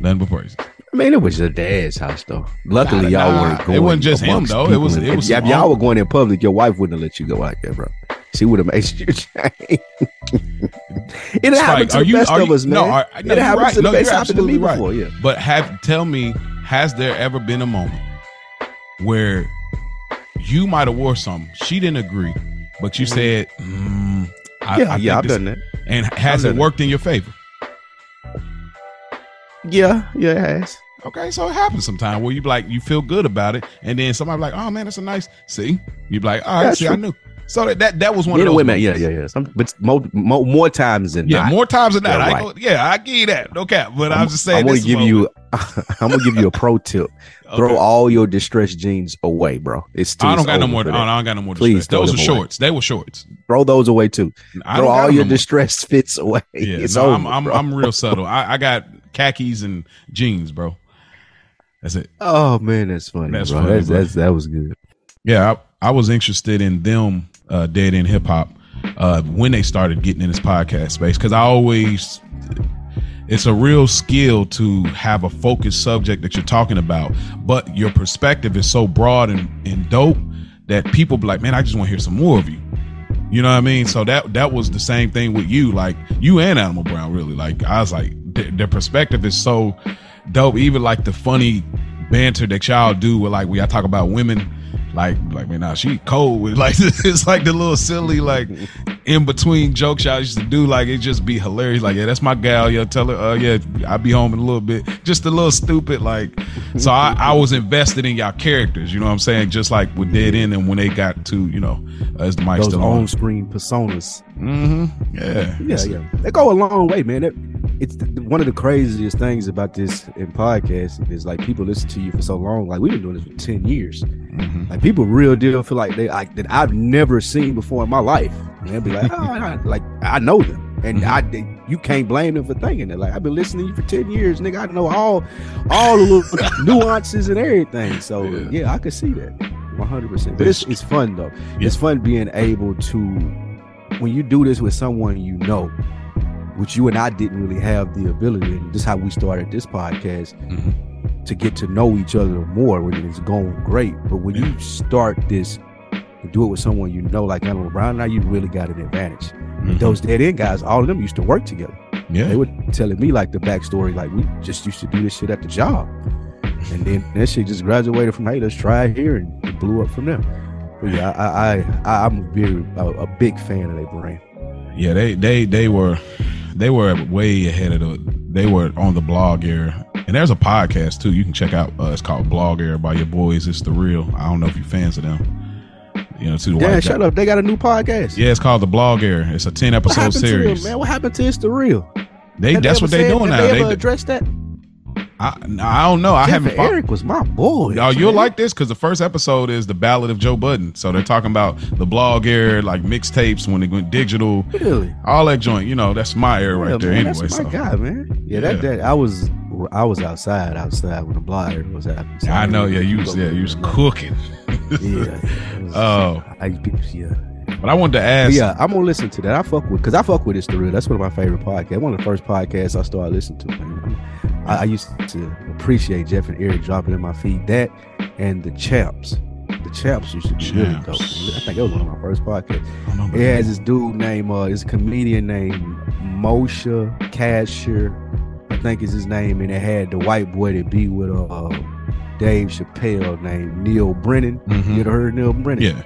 Speaker 1: Nothing but praises.
Speaker 2: I mean, it was your dad's house though. Luckily,
Speaker 1: Nah,
Speaker 2: y'all
Speaker 1: nah,
Speaker 2: weren't going.
Speaker 1: it wasn't just him, though. It was- it was
Speaker 2: If, if y'all were going in public, your wife wouldn't have let you go like that, bro. She would have made [LAUGHS] you change. it happened
Speaker 1: Spike,
Speaker 2: to
Speaker 1: are
Speaker 2: the
Speaker 1: you-
Speaker 2: best
Speaker 1: are
Speaker 2: of
Speaker 1: you-
Speaker 2: us, man.
Speaker 1: no, are- no,
Speaker 2: it
Speaker 1: you're
Speaker 2: happened
Speaker 1: right.
Speaker 2: to the
Speaker 1: No,
Speaker 2: best.
Speaker 1: you're
Speaker 2: happened to me
Speaker 1: absolutely right.
Speaker 2: before, yeah.
Speaker 1: But have tell me, has there ever been a moment where you might have wore something she didn't agree, but you said, mm, I,
Speaker 2: Yeah,
Speaker 1: I
Speaker 2: yeah, I've
Speaker 1: this-
Speaker 2: done that.
Speaker 1: And has
Speaker 2: done
Speaker 1: it
Speaker 2: that.
Speaker 1: worked in your favor?
Speaker 2: Yeah, yeah, it has.
Speaker 1: Okay, so it happens sometimes where you like you feel good about it, and then somebody be like, "Oh man, that's a nice." See, you be like, "All right,
Speaker 2: That's
Speaker 1: see, I knew." So that that, that was one
Speaker 2: Yeah,
Speaker 1: of those.
Speaker 2: wait a minute. Yeah, yeah, yeah. Some, but more, more, more times than
Speaker 1: Yeah,
Speaker 2: not.
Speaker 1: more times than that.
Speaker 2: Yeah,
Speaker 1: I
Speaker 2: right.
Speaker 1: go, yeah, I give you that. No cap. But I'm, just saying.
Speaker 2: I'm gonna give
Speaker 1: moment-
Speaker 2: you. [LAUGHS] I'm gonna give you a pro tip. [LAUGHS] Throw
Speaker 1: Okay.
Speaker 2: all your distressed jeans away, bro. It's too
Speaker 1: I don't got no more. I don't, I don't got no more.
Speaker 2: Please
Speaker 1: Please, those
Speaker 2: throw
Speaker 1: were
Speaker 2: away.
Speaker 1: shorts. They were shorts.
Speaker 2: Throw those away too.
Speaker 1: I
Speaker 2: Throw all your
Speaker 1: no
Speaker 2: distressed fits away.
Speaker 1: Yeah, [LAUGHS]
Speaker 2: it's
Speaker 1: no,
Speaker 2: over.
Speaker 1: I'm I'm. I'm real subtle. I, I got khakis and jeans, bro. That's it.
Speaker 2: Oh man, that's funny.
Speaker 1: That's
Speaker 2: bro.
Speaker 1: funny,
Speaker 2: That's, that's that was good.
Speaker 1: Yeah, I, I was interested in them uh, Dead End Hip Hop uh, when they started getting in this podcast space because I always it's a real skill to have a focused subject that you're talking about, but your perspective is so broad and, and dope that people be like, man, I just want to hear some more of you. You know what I mean? So that that was the same thing with you, like you and Animal Brown. Really, like I was like, th- their perspective is so dope. Even like the funny banter that y'all do with like we I talk about women, like like man, nah, she cold with [LAUGHS] like it's like the little silly like in between jokes y'all used to do. Like it just be hilarious. Like yeah, that's my gal. Yeah, tell her. Uh, yeah, I'll be home in a little bit. Just a little stupid. Like so, I, I was invested in y'all characters. You know what I'm saying? Just like with Dead End and when they got to you know as the mic
Speaker 2: Those
Speaker 1: still on.
Speaker 2: on-screen personas.
Speaker 1: Mm-hmm. Yeah.
Speaker 2: Yeah, yeah. They go a long way, man. It, it's one of the craziest things about this in podcasting is like people listen to you for so long. Like we've been doing this for ten years.
Speaker 1: Mhm.
Speaker 2: Like people real deal feel like they like that I've never seen before in my life. And they'll be like, [LAUGHS] oh, I, like I know them, and
Speaker 1: Mhm.
Speaker 2: I they, you can't blame them for thinking that. Like I've been listening to you for ten years, nigga. I know all all the little [LAUGHS] nuances and everything. So
Speaker 1: Yeah.
Speaker 2: yeah, I could see that one hundred percent. But it's it's fun though. It's fun being able to when you do this with someone you know. Which you and I didn't really have the ability, and this is how we started this podcast
Speaker 1: Mhm.
Speaker 2: to get to know each other more when it's going great. But when you start this and do it with someone you know, like Animal Brown, now you really got an advantage.
Speaker 1: Mhm.
Speaker 2: Those dead end guys, all of them used to work together.
Speaker 1: Yeah.
Speaker 2: They were telling me like the backstory, like we just used to do this shit at the job. And then that shit just graduated from hey, let's try it here and it blew up from there. But yeah, I I, I I'm a very a, a big fan of their brand.
Speaker 1: Yeah, they they they were they were way ahead of the they were on the blog era. And there's a podcast too you can check out. Uh, it's called Blog Era by your boys. It's the real. I don't know if you're fans of them. You know, to the
Speaker 2: Yeah, shut
Speaker 1: guy.
Speaker 2: up. They got a new podcast.
Speaker 1: Yeah, it's called the Blog Era. It's a ten episode series.
Speaker 2: them, man? What happened to It's the Real?
Speaker 1: They
Speaker 2: Have
Speaker 1: that's
Speaker 2: ever
Speaker 1: what they're doing now.
Speaker 2: They
Speaker 1: They,
Speaker 2: ever addressed that?
Speaker 1: I, I don't know. I
Speaker 2: Jeff
Speaker 1: haven't.
Speaker 2: Eric was my boy.
Speaker 1: Oh, you'll like this because the first episode is the Ballad of Joe Budden. So they're talking about the blog era, like mixtapes when they went digital,
Speaker 2: really.
Speaker 1: all that joint. You know, that's my era right
Speaker 2: Yeah,
Speaker 1: there.
Speaker 2: man,
Speaker 1: anyway,
Speaker 2: that's my
Speaker 1: so
Speaker 2: guy, man. Yeah, that,
Speaker 1: Yeah.
Speaker 2: that I was I was outside, outside when the blog era was happening. So
Speaker 1: I know. Yeah, you was yeah, you was cooking.
Speaker 2: Yeah. it [LAUGHS]
Speaker 1: Oh.
Speaker 2: I yeah.
Speaker 1: But I wanted to
Speaker 2: But
Speaker 1: ask.
Speaker 2: yeah, I'm gonna listen to that. I fuck with because I fuck with it's the real. That's one of my favorite podcasts. One of the first podcasts I started listening to. Man. I, I used to appreciate Jeff and Eric dropping in my feed. That and the Champs. The Champs used to be really dope. I think that was one of my first podcasts.
Speaker 1: I don't know about
Speaker 2: It has this dude named uh is a comedian named Moshe Kasher. I think is his name, and it had the white boy that be with uh Dave Chappelle named Neal Brennan.
Speaker 1: Mhm.
Speaker 2: You ever heard Neal Brennan?
Speaker 1: Yeah.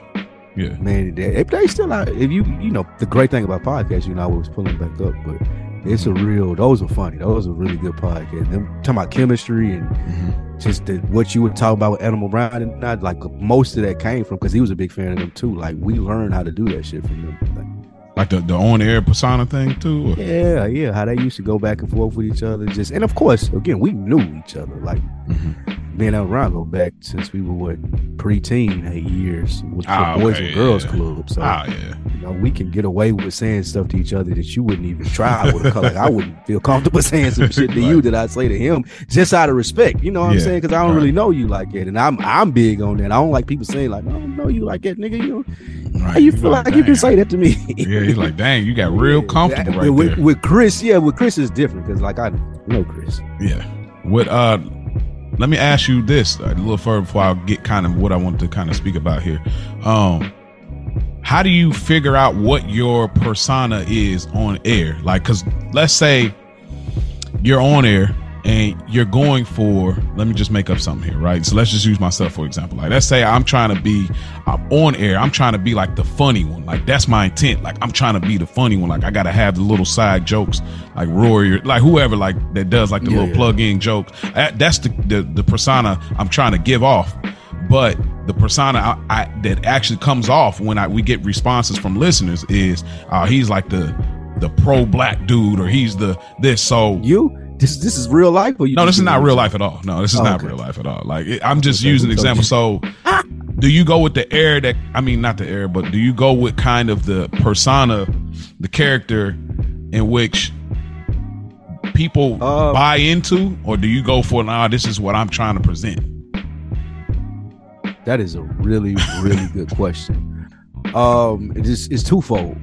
Speaker 1: Yeah.
Speaker 2: Man, they, they still out. If you you know the great thing about podcasts, you know I was pulling back up, but it's a real. Those are funny. Those are really good podcasts. Them talking about chemistry and
Speaker 1: Mhm.
Speaker 2: just the, what you would talk about with Animal Brown and not like most of that came from because he was a big fan of them too. Like we learned how to do that shit from them. Like,
Speaker 1: Like the, the on air persona thing too. or-
Speaker 2: yeah, yeah, how they used to go back and forth with each other. Just and of course, again, we knew each other. Like Out around go back since we were what preteen eight years with the
Speaker 1: Ah,
Speaker 2: Boys
Speaker 1: okay,
Speaker 2: and Girls
Speaker 1: yeah.
Speaker 2: Club. So
Speaker 1: Ah, yeah.
Speaker 2: you know, we can get away with saying stuff to each other that you wouldn't even try with a color. Like I wouldn't [LAUGHS] feel comfortable saying some shit to you that I'd say to him just out of respect. You know what I'm saying? Because I don't
Speaker 1: right.
Speaker 2: really know you like that, and I'm I'm big on that. I don't like people saying like, "I don't know you like that, nigga." You know, Right. How you feel like, like you can say that to me?
Speaker 1: yeah, he's like, dang, you got real [LAUGHS] comfortable right
Speaker 2: with,
Speaker 1: there.
Speaker 2: With Chris, yeah, with Chris is different because like I know Chris.
Speaker 1: Yeah. With uh let me ask you this a little further before I get kind of what I want to kind of speak about here. Um, how do you figure out what your persona is on air? Like, cause let's say you're on air and you're going for let me just make up something here right? So let's just use myself for example. Like let's say i'm trying to be I'm on air i'm trying to be like the funny one. Like that's my intent. Like i'm trying to be the funny one. Like i gotta have the little side jokes like rory or like whoever like that does like the yeah, little yeah. plug-in jokes. That's the, the the persona i'm trying to give off. But the persona I, I, that actually comes off when I, we get responses from listeners is uh, he's like the the pro black dude or he's the this. So
Speaker 2: you this this is real life or you
Speaker 1: no this is not real life at all. No this is oh, not okay. real life at all. Like i'm just okay, using an example. So do you go with the air that i mean not the air but do you go with kind of the persona the character in which people uh, buy into or do you go for nah this is what i'm trying to present?
Speaker 2: That is a really really good question. Um it's, it's twofold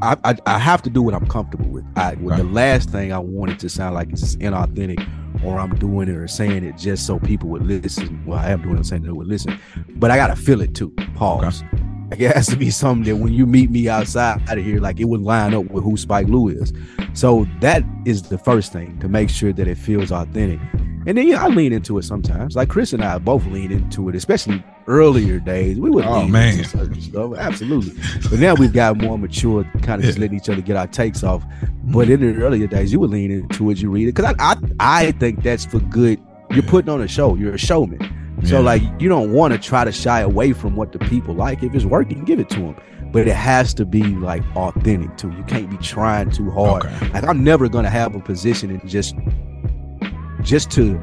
Speaker 2: I, I, I have to do what I'm comfortable with. I right. the last thing I wanted to sound like is inauthentic, or I'm doing it or saying it just so people would listen. Well, I am doing it saying they would listen, but I gotta feel it too. Pause. Okay. Like it has to be something that when you meet me outside out of here, like it would line up with who Spike Lou is. So that is the first thing to make sure that it feels authentic. And then yeah, I lean into it sometimes. Like Chris and I both lean into it, especially earlier days. We would oh, lean man. into certain stuff, absolutely. But now we've got more mature, kind of just letting each other get our takes off. Mm-hmm. But in the earlier days, you would lean into it, you read it, because I, I I think that's for good. You're putting on a show. You're a showman. So yeah. like you don't want to try to shy away from what the people like. If it's working, give it to them. But it has to be like authentic too. You can't be trying too hard. Okay. Like I'm never gonna have a position and just just to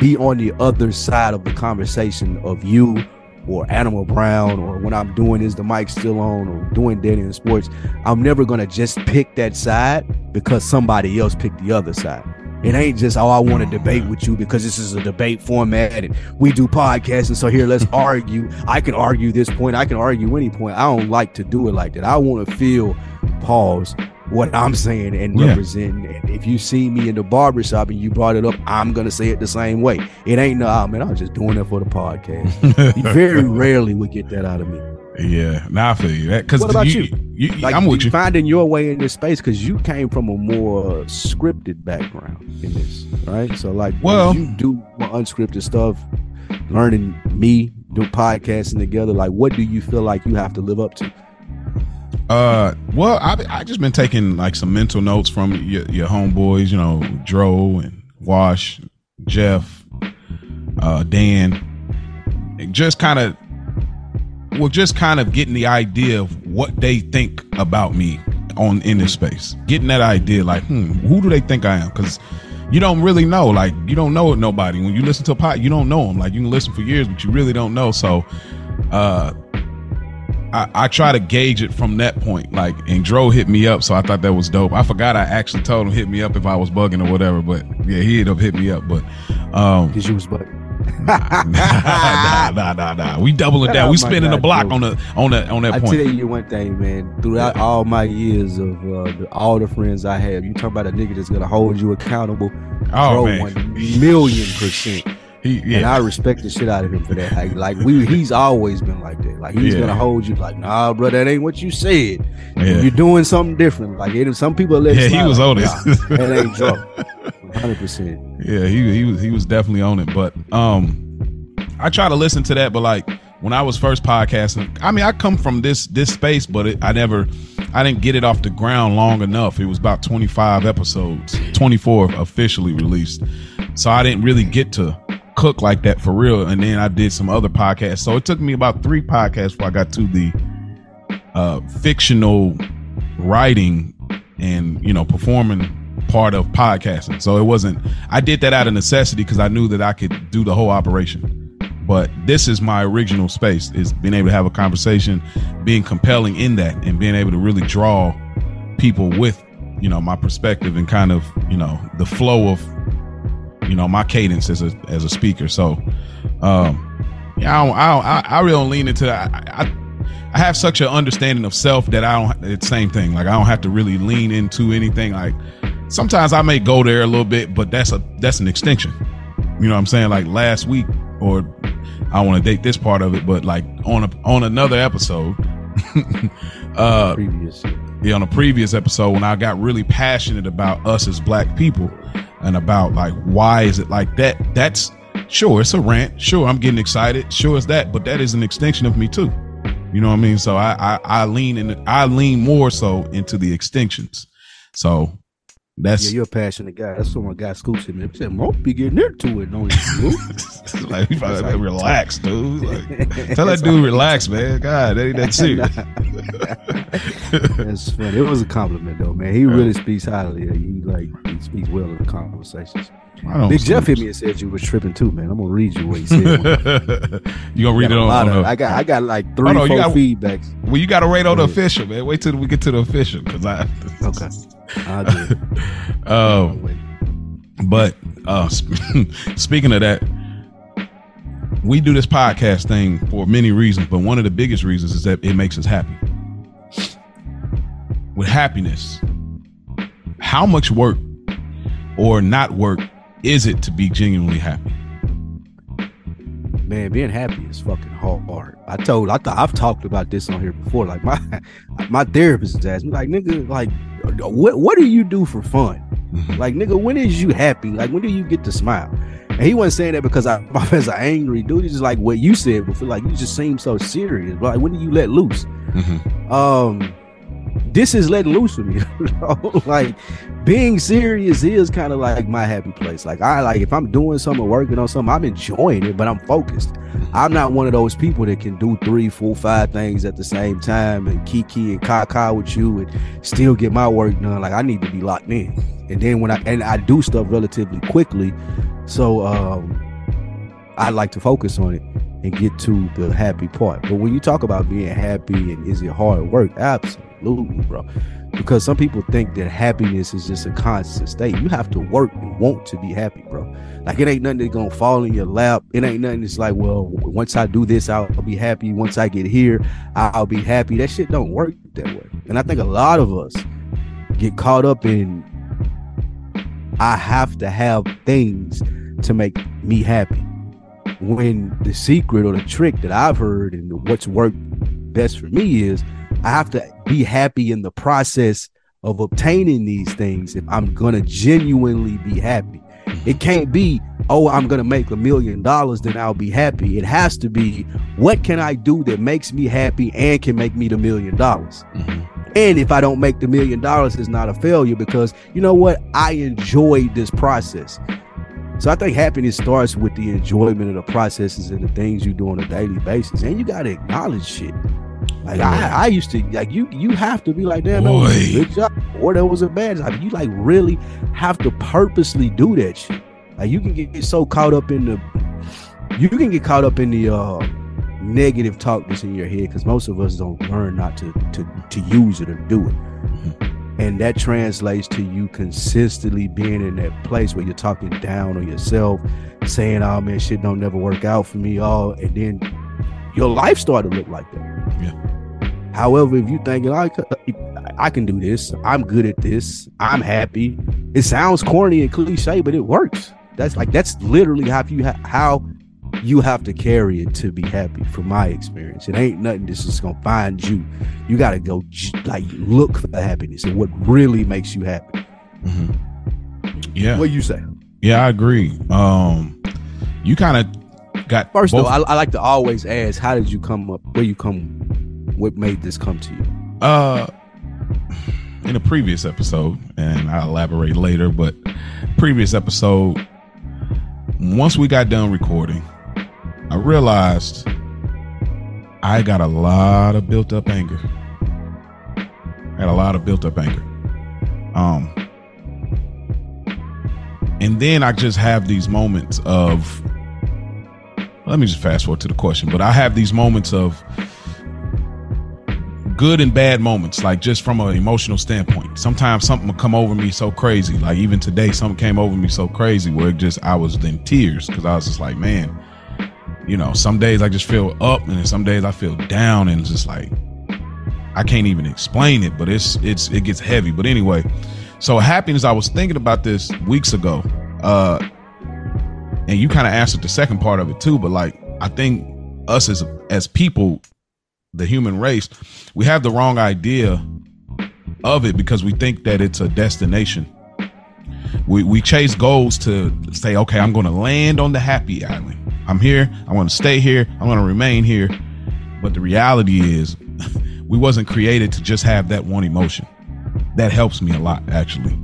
Speaker 2: be on the other side of the conversation of you or Animal Brown or when I'm doing is the mic still on or doing Daddy in Sports, I'm never gonna just pick that side because somebody else picked the other side. It ain't just oh I want to debate with you because this is a debate format and we do podcasts and so here let's [LAUGHS] argue. I can argue this point, I can argue any point. I don't like to do it like that. I want to feel pause what I'm saying and yeah. representing. And if you see me in the barbershop and you brought it up, I'm gonna say it the same way. It ain't no, oh, man, I was just doing it for the podcast. you [LAUGHS] very rarely would get that out of me.
Speaker 1: Yeah, now I feel you. Because
Speaker 2: what about you? you? you like, I'm with you. Finding your way in this space because you came from a more scripted background in this, right? So, like, well, you do more unscripted stuff, learning me, do podcasting together. Like, what do you feel like you have to live up to?
Speaker 1: Uh, well, I I just been taking like some mental notes from your, your homeboys, you know, Dro and Wash, Jeff, uh, Dan, just kind of, well, just kind of getting the idea of what they think about me on in this space, getting that idea, like, hmm, who do they think I am? Because you don't really know, like, you don't know nobody when you listen to a pot, you don't know them. Like, you can listen for years, but you really don't know. So, uh I, I, try to gauge it from that point. Like, and Dro hit me up, so I thought that was dope. I forgot I actually told him hit me up if I was bugging or whatever, but yeah, he ended up hit me up. But um,
Speaker 2: because you was bugging.
Speaker 1: Nah, nah, nah, nah, nah. We doubling down. We spinning the block on the on that on that point.
Speaker 2: I tell you one thing, man. Throughout all my years of uh, all the friends I have, you talk about a nigga that's gonna hold you accountable.
Speaker 1: Oh man,
Speaker 2: one million percent. He, yeah. And I respect the shit out of him for that. Like, like we, he's always been like that. Like he's yeah. gonna hold you. Like, nah, bro, that ain't what you said. Yeah. You're doing something different. Like, it, some people let.
Speaker 1: Yeah, he was
Speaker 2: like,
Speaker 1: on it.
Speaker 2: Nah, that ain't [LAUGHS] Dro. Hundred percent.
Speaker 1: Yeah, he he was he was definitely on it. But um, I try to listen to that. But like when I was first podcasting, I mean, I come from this this space, but it, I never, I didn't get it off the ground long enough. It was about 25 episodes, 24 officially released, so I didn't really get to cook like that for real. And then I did some other podcasts. So it took me about three podcasts before I got to the uh, fictional writing and you know performing part of podcasting. So it wasn't. I did that out of necessity because I knew that I could do the whole operation. But this is my original space: is being able to have a conversation, being compelling in that, and being able to really draw people with you know my perspective and kind of you know the flow of you know my cadence as a as a speaker. So, um, yeah, I don't, I, don't, I, really don't lean into that. I, I, I have such an understanding of self that I don't. It's the same thing. Like I don't have to really lean into anything. Like sometimes I may go there a little bit, but that's a that's an extension. You know what I'm saying? Like last week, or I want to date this part of it, but like on a on another episode, [LAUGHS] uh,
Speaker 2: Previous.
Speaker 1: yeah, on a previous episode when I got really passionate about us as black people and about like why is it like that? That's sure it's a rant. Sure, I'm getting excited. Sure it's that, but that is an extension of me too. You know what I mean? So I I, I lean in I lean more so into the extinctions. So that's
Speaker 2: Yeah, you're a passionate guy. That's what my guy scoops him. He said, "Won't be getting into it, don't you?" [LAUGHS]
Speaker 1: like, probably like, relax, [LAUGHS] dude. Like, tell that dude relax, man. God, that ain't that [LAUGHS] serious.
Speaker 2: That's funny. It was a compliment though, man. He really speaks highly. He like he speaks well in the conversations.
Speaker 1: I don't
Speaker 2: Big Jeff hit me and said you was tripping too, man. I'm gonna read you what he said.
Speaker 1: you gonna read
Speaker 2: Got
Speaker 1: it
Speaker 2: a
Speaker 1: on, on
Speaker 2: of-
Speaker 1: the,
Speaker 2: I got I got like three, four
Speaker 1: got-
Speaker 2: feedbacks.
Speaker 1: well you gotta rate on the official man wait till we get to the official because i
Speaker 2: Okay, I did. [LAUGHS]
Speaker 1: um but uh [LAUGHS] speaking of that we do this podcast thing for many reasons but one of the biggest reasons is that it makes us happy with happiness how much work or not work is it to be genuinely happy
Speaker 2: Man, being happy is fucking hard. I told, I thought I've talked about this on here before. Like my [LAUGHS] my therapist has asked me, like, nigga, like, what what do you do for fun? Like, nigga, when is you happy? Like, when do you get to smile? And he wasn't saying that because I [LAUGHS] as are angry dude. He's just like what you said before. Like, you just seem so serious. But like, when do you let loose?
Speaker 1: Mhm.
Speaker 2: um this is letting loose for me [LAUGHS] [LAUGHS] like being serious is kind of like my happy place. Like i like if i'm doing something working on something i'm enjoying it but i'm focused. I'm not one of those people that can do three four five things at the same time and kiki and kaka with you and still get my work done. Like i need to be locked in. And then when i and i do stuff relatively quickly so um i like to focus on it and get to the happy part. But when you talk about being happy and is it hard work? Absolutely, bro. Because some people think that happiness is just a constant state. You have to work and want to be happy, bro. Like it ain't nothing that's gonna fall in your lap. It ain't nothing that's like, well, once I do this, I'll be happy. Once I get here, I'll be happy. That shit don't work that way. And I think a lot of us get caught up in I have to have things to make me happy when the secret or the trick that I've heard and what's worked best for me is I have to be happy in the process of obtaining these things if I'm gonna genuinely be happy. It can't be, oh, I'm gonna make a million dollars, then I'll be happy. It has to be, what can I do that makes me happy and can make me the million dollars?
Speaker 1: Mhm.
Speaker 2: And if I don't make the million dollars, it's not a failure because you know what? I enjoyed this process. So I think happiness starts with the enjoyment of the processes and the things you do on a daily basis. And you gotta acknowledge shit. Like I, I used to like you you have to be like, damn, that was a good job. Or that was a bad job. You like really have to purposely do that shit. Like you can get so caught up in the you can get caught up in the uh negative talk that's in your head because most of us don't learn not to to to use it or do it and that translates to you consistently being in that place where you're talking down on yourself saying oh man shit don't never work out for me all and then your life started to look like that
Speaker 1: Yeah.
Speaker 2: However if you thinking I can do this. I'm good at this. I'm happy. It sounds corny and cliche but it works. That's like that's literally how you ha- how you have to carry it to be happy from my experience. It ain't nothing that's just gonna find you. You gotta go like look for the happiness and what really makes you happy.
Speaker 1: Mhm. yeah.
Speaker 2: What you say?
Speaker 1: Yeah i agree. Um you kind of got
Speaker 2: first
Speaker 1: both-
Speaker 2: though I, I like to always ask how did you come up where you come what made this come to you?
Speaker 1: Uh in a previous episode and i'll elaborate later but previous episode once we got done recording i realized i got a lot of built up anger. I had a lot of built up anger. Um and then i just have these moments of let me just fast forward to the question but i have these moments of good and bad moments, like just from an emotional standpoint. Sometimes something will come over me so crazy. Like even today, something came over me so crazy where it just I was in tears because I was just like, man, you know, some days I just feel up, and some days I feel down, and just like I can't even explain it, but it's it's it gets heavy. But anyway, so happiness. I was thinking about this weeks ago, uh, and you kind of answered the second part of it too. But like, I think us as as people, the human race, we have the wrong idea of it because we think that it's a destination. We we chase goals to say, okay, I'm going to land on the happy island. I'm here. I want to stay here. I want to remain here. But the reality is, [LAUGHS] we wasn't created to just have that one emotion. That helps me a lot, actually.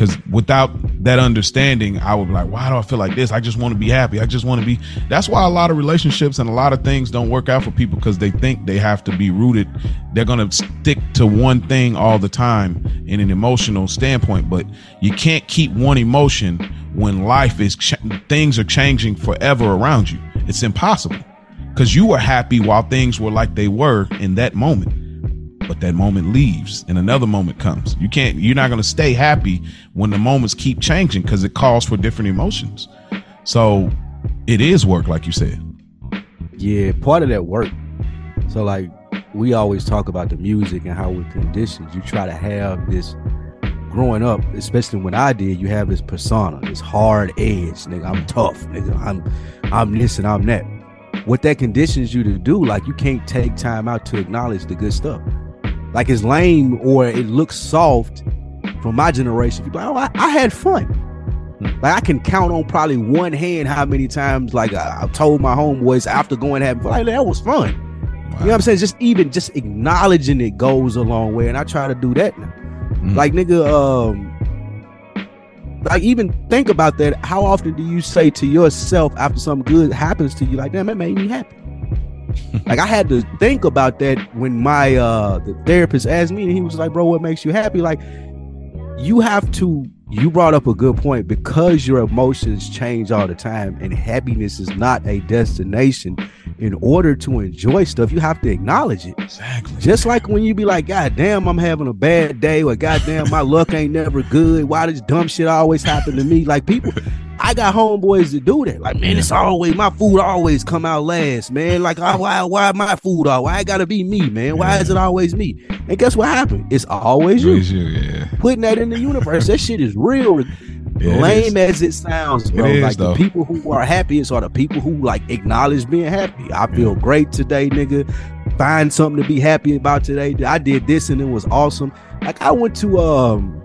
Speaker 1: Because without that understanding, I would be like, why do I feel like this? I just want to be happy. I just want to be. That's why a lot of relationships and a lot of things don't work out for people because they think they have to be rooted. They're going to stick to one thing all the time in an emotional standpoint. But you can't keep one emotion when life is, ch- things are changing forever around you. It's impossible because you were happy while things were like they were in that moment but that moment leaves and another moment comes. You can't, you're not going to stay happy when the moments keep changing because it calls for different emotions. So it is work, like you said.
Speaker 2: Yeah, part of that work. So, like, we always talk about the music and how we're conditioned. You try to have this growing up, especially when I did, you have this persona, this hard edge, nigga. I'm tough, nigga. I'm I'm this and I'm that. What that conditions you to do, like you can't take time out to acknowledge the good stuff like it's lame or it looks soft from my generation. People, oh, I, I had fun. Like I can count on probably one hand how many times like I, I told my homeboys after going having fun, like that was fun. Wow. You know what I'm saying? Just even just acknowledging it goes a long way, and I try to do that now. Mm. Like nigga, um, like even think about that. How often do you say to yourself after something good happens to you, like, damn, that made me happy? Like I had to think about that when my uh the therapist asked me and he was like, bro, what makes you happy? Like you have to you brought up a good point because your emotions change all the time and happiness is not a destination. In order to enjoy stuff you have to acknowledge it.
Speaker 1: Exactly.
Speaker 2: Just like when you be like god damn i'm having a bad day or god damn my luck ain't never good. Why does dumb shit always happen to me? Like people I got homeboys that do that. Like, man, it's always my food always come out last, man. Like, why why, my food all? Why it gotta be me, man? Why is it always me? And guess what happened? It's always you.
Speaker 1: you yeah.
Speaker 2: Putting that in the universe. that shit is real. [LAUGHS] Yeah, Lame it as it sounds, bro. It like the people who are happiest are the people who like acknowledge being happy. I feel yeah. great today, nigga. Find something to be happy about today. I did this and it was awesome. Like I went to um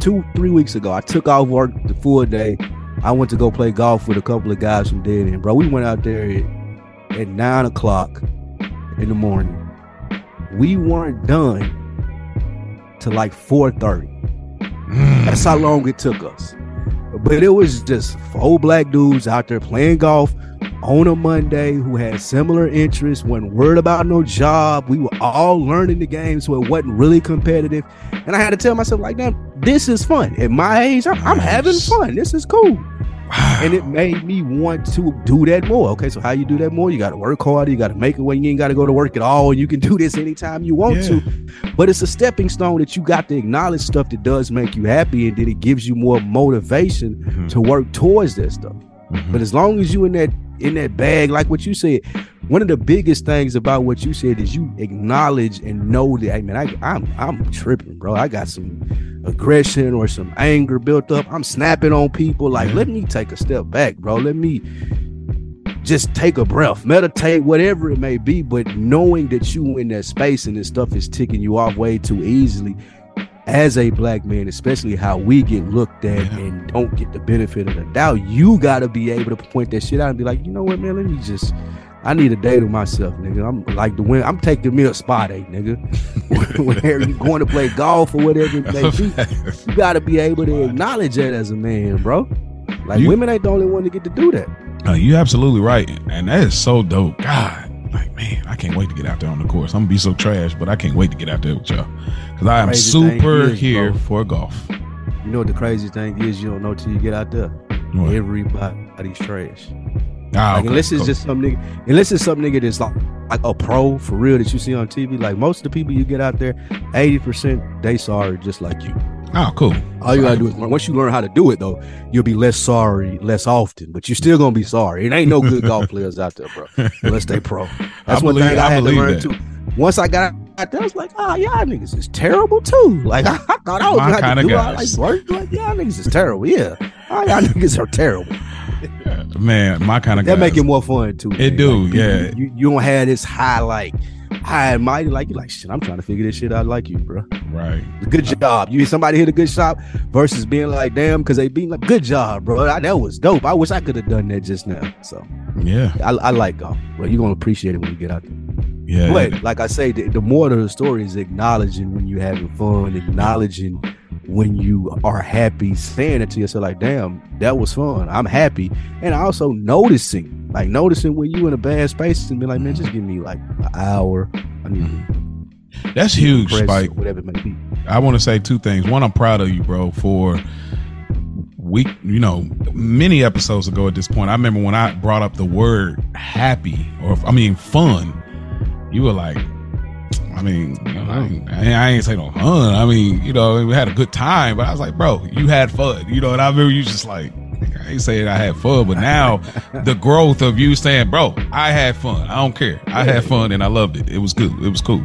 Speaker 2: two, three weeks ago. I took off work the full day I went to go play golf with a couple of guys from Dead End, bro. We went out there at, at nine o'clock in the morning. We weren't done till like 4:30. Mm. That's how long it took us. But it was just four black dudes out there playing golf on a Monday who had similar interests, wasn't worried about no job. We were all learning the game, so it wasn't really competitive. And I had to tell myself, like, damn, this is fun. At my age, I'm, I'm having fun. This is cool. Wow. And it made me want to do that more. Okay, so how you do that more? You got to work harder. You got to make it when you ain't got to go to work at all. You can do this anytime you want yeah. to. But it's a stepping stone that you got to acknowledge stuff that does make you happy, and then it gives you more motivation mm-hmm. to work towards that stuff. Mm-hmm. But as long as you in that in that bag, like what you said, one of the biggest things about what you said is you acknowledge and know that. I mean, I, I'm I'm tripping, bro. I got some aggression or some anger built up. I'm snapping on people. Like, let mm-hmm. me take a step back, bro. Let me just take a breath, meditate, whatever it may be. But knowing that you in that space and this stuff is ticking you off way too easily, as a black man, especially how we get looked at yeah. and don't get the benefit of the doubt, you got to be able to point that shit out and be like, you know what, man, let me just. I need a day to myself, nigga. I'm like the win. I'm taking me a spot day, nigga. [LAUGHS] Whenever you going to play golf or whatever it may be, you got to be able to acknowledge that as a man, bro. Like you, women ain't the only one to get to do that.
Speaker 1: Uh, you absolutely right, and that is so dope. God, like man, I can't wait to get out there on the course. I'm gonna be so trash, but I can't wait to get out there with y'all because I am super is, here bro, for golf.
Speaker 2: You know what the crazy thing is? You don't know till you get out there. What? Everybody's trash. Ah, like, okay, unless it's cool. just some nigga, unless it's some nigga that's like, like a pro for real that you see on TV. Like most of the people you get out there, eighty percent they sorry just like you.
Speaker 1: Oh, cool.
Speaker 2: All you gotta do is once you learn how to do it, though, you'll be less sorry less often. But you're still gonna be sorry. It ain't no good golf [LAUGHS] players out there, bro. Unless they pro. [LAUGHS] That's
Speaker 1: I
Speaker 2: one
Speaker 1: believe-
Speaker 2: thing I,
Speaker 1: I
Speaker 2: had to
Speaker 1: believe
Speaker 2: learn
Speaker 1: that.
Speaker 2: too. Once I got out there, I was like, oh, y'all niggas is terrible too. Like I, [LAUGHS] I thought I was
Speaker 1: My
Speaker 2: gonna have
Speaker 1: kinda
Speaker 2: to do all
Speaker 1: guys.
Speaker 2: like work. Like y'all niggas is terrible. Yeah, all y'all niggas are terrible.
Speaker 1: Man, my kind of
Speaker 2: That
Speaker 1: guy.
Speaker 2: make it more fun too.
Speaker 1: It
Speaker 2: man.
Speaker 1: do,
Speaker 2: Like,
Speaker 1: yeah.
Speaker 2: You, you don't have this high like high and mighty like you like shit. I'm trying to figure this shit out like you, bro.
Speaker 1: right.
Speaker 2: Good job. You somebody hit a good shot versus being like, damn, because they being like, good job, bro. I, that was dope. I wish I could have done that just now. So
Speaker 1: Yeah.
Speaker 2: I, I like um, golf, bro. You're gonna appreciate it when you get out there.
Speaker 1: Yeah.
Speaker 2: But like I say, the, the more the story is acknowledging when you're having fun, acknowledging when you are happy, saying it to yourself like, damn, that was fun. I'm happy. And also noticing, like noticing when you in a bad space and be like, man, just give me like an hour. I need to mm-hmm.
Speaker 1: That's huge, Spike.
Speaker 2: whatever it may be.
Speaker 1: I want to say two things. One, I'm proud of you, bro, for we you know, many episodes ago at this point. I remember when I brought up the word happy or I mean fun, you were like, I mean, you know, I, ain't, I ain't say no fun. I mean, you know, we had a good time, but I was like, bro, you had fun, you know, and I remember you just like, I ain't saying I had fun, but now [LAUGHS] the growth of you saying, bro, I had fun. I don't care. I had fun and I loved it. It was good. It was cool.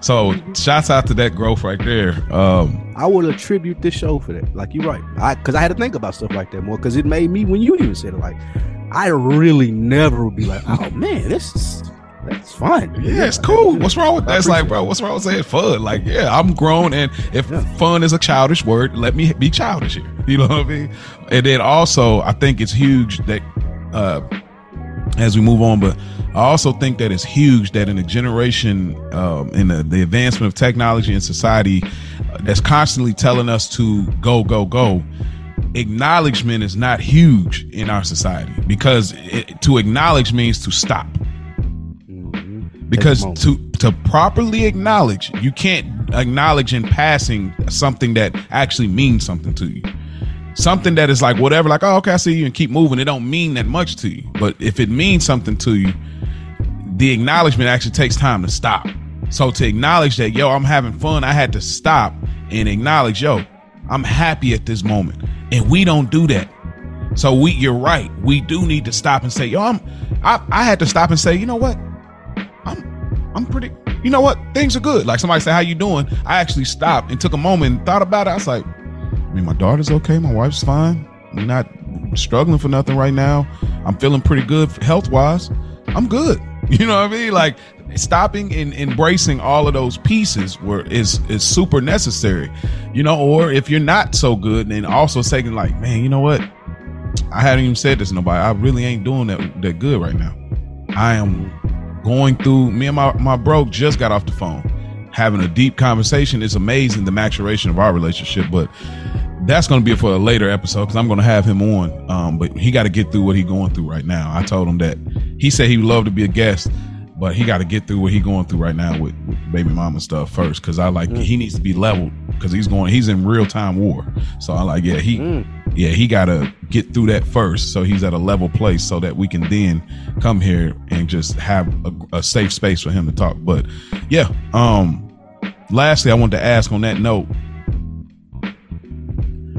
Speaker 1: So shouts out to that growth right there. Um,
Speaker 2: I would attribute this show for that. Like you're right. I because I had to think about stuff like that more because it made me when you even said it like I really never would be like, oh man, this is that's fun.
Speaker 1: Yeah, it's cool. What's wrong with that? It's like, bro, what's wrong with saying fun? Like, yeah, I'm grown, and if
Speaker 2: Yeah.
Speaker 1: fun is a childish word, let me be childish here. [LAUGHS] You know what I mean? And then also, I think it's huge that uh as we move on, but I also think that it's huge that in a generation, um, in the, the advancement of technology and society, uh, that's constantly telling us to go, go, go. Acknowledgement is not huge in our society because it, to acknowledge means to stop. Because to to properly acknowledge you can't acknowledge in passing something that actually means something to you. Something that is like whatever like oh okay i see you and keep moving. It don't mean that much to you. But if it means something to you the acknowledgement actually takes time to stop. So to acknowledge that yo i'm having fun i had to stop and acknowledge yo i'm happy at this moment. And we don't do that. So we you're right. We do need to stop and say yo i'm i, I had to stop and say you know what I'm pretty you know what? Things are good. Like somebody said, How you doing? I actually stopped and took a moment and thought about it. I was like, I mean, my daughter's okay, my wife's fine. We're not struggling for nothing right now. I'm feeling pretty good health wise. I'm good. [LAUGHS] You know what I mean? Like stopping and embracing all of those pieces were is is super necessary. You know, or if you're not so good, then also saying like, man, you know what? I hadn't even said this to nobody. I really ain't doing that that good right now. I am going through me and my, my bro just got off the phone having a deep conversation. It's amazing the maturation of our relationship but that's going to be for a later episode because i'm going to have him on. Um, but he got to get through what he's going through right now. I told him that. He said he would love to be a guest but he got to get through what he's going through right now with, with baby mama stuff first because i like he needs to be leveled because he's going he's in real time war. So i like yeah he
Speaker 2: Mm.
Speaker 1: Yeah, he got to get through that first, so he's at a level place, so that we can then come here and just have a, a safe space for him to talk. But yeah, um, lastly, I wanted to ask on that note.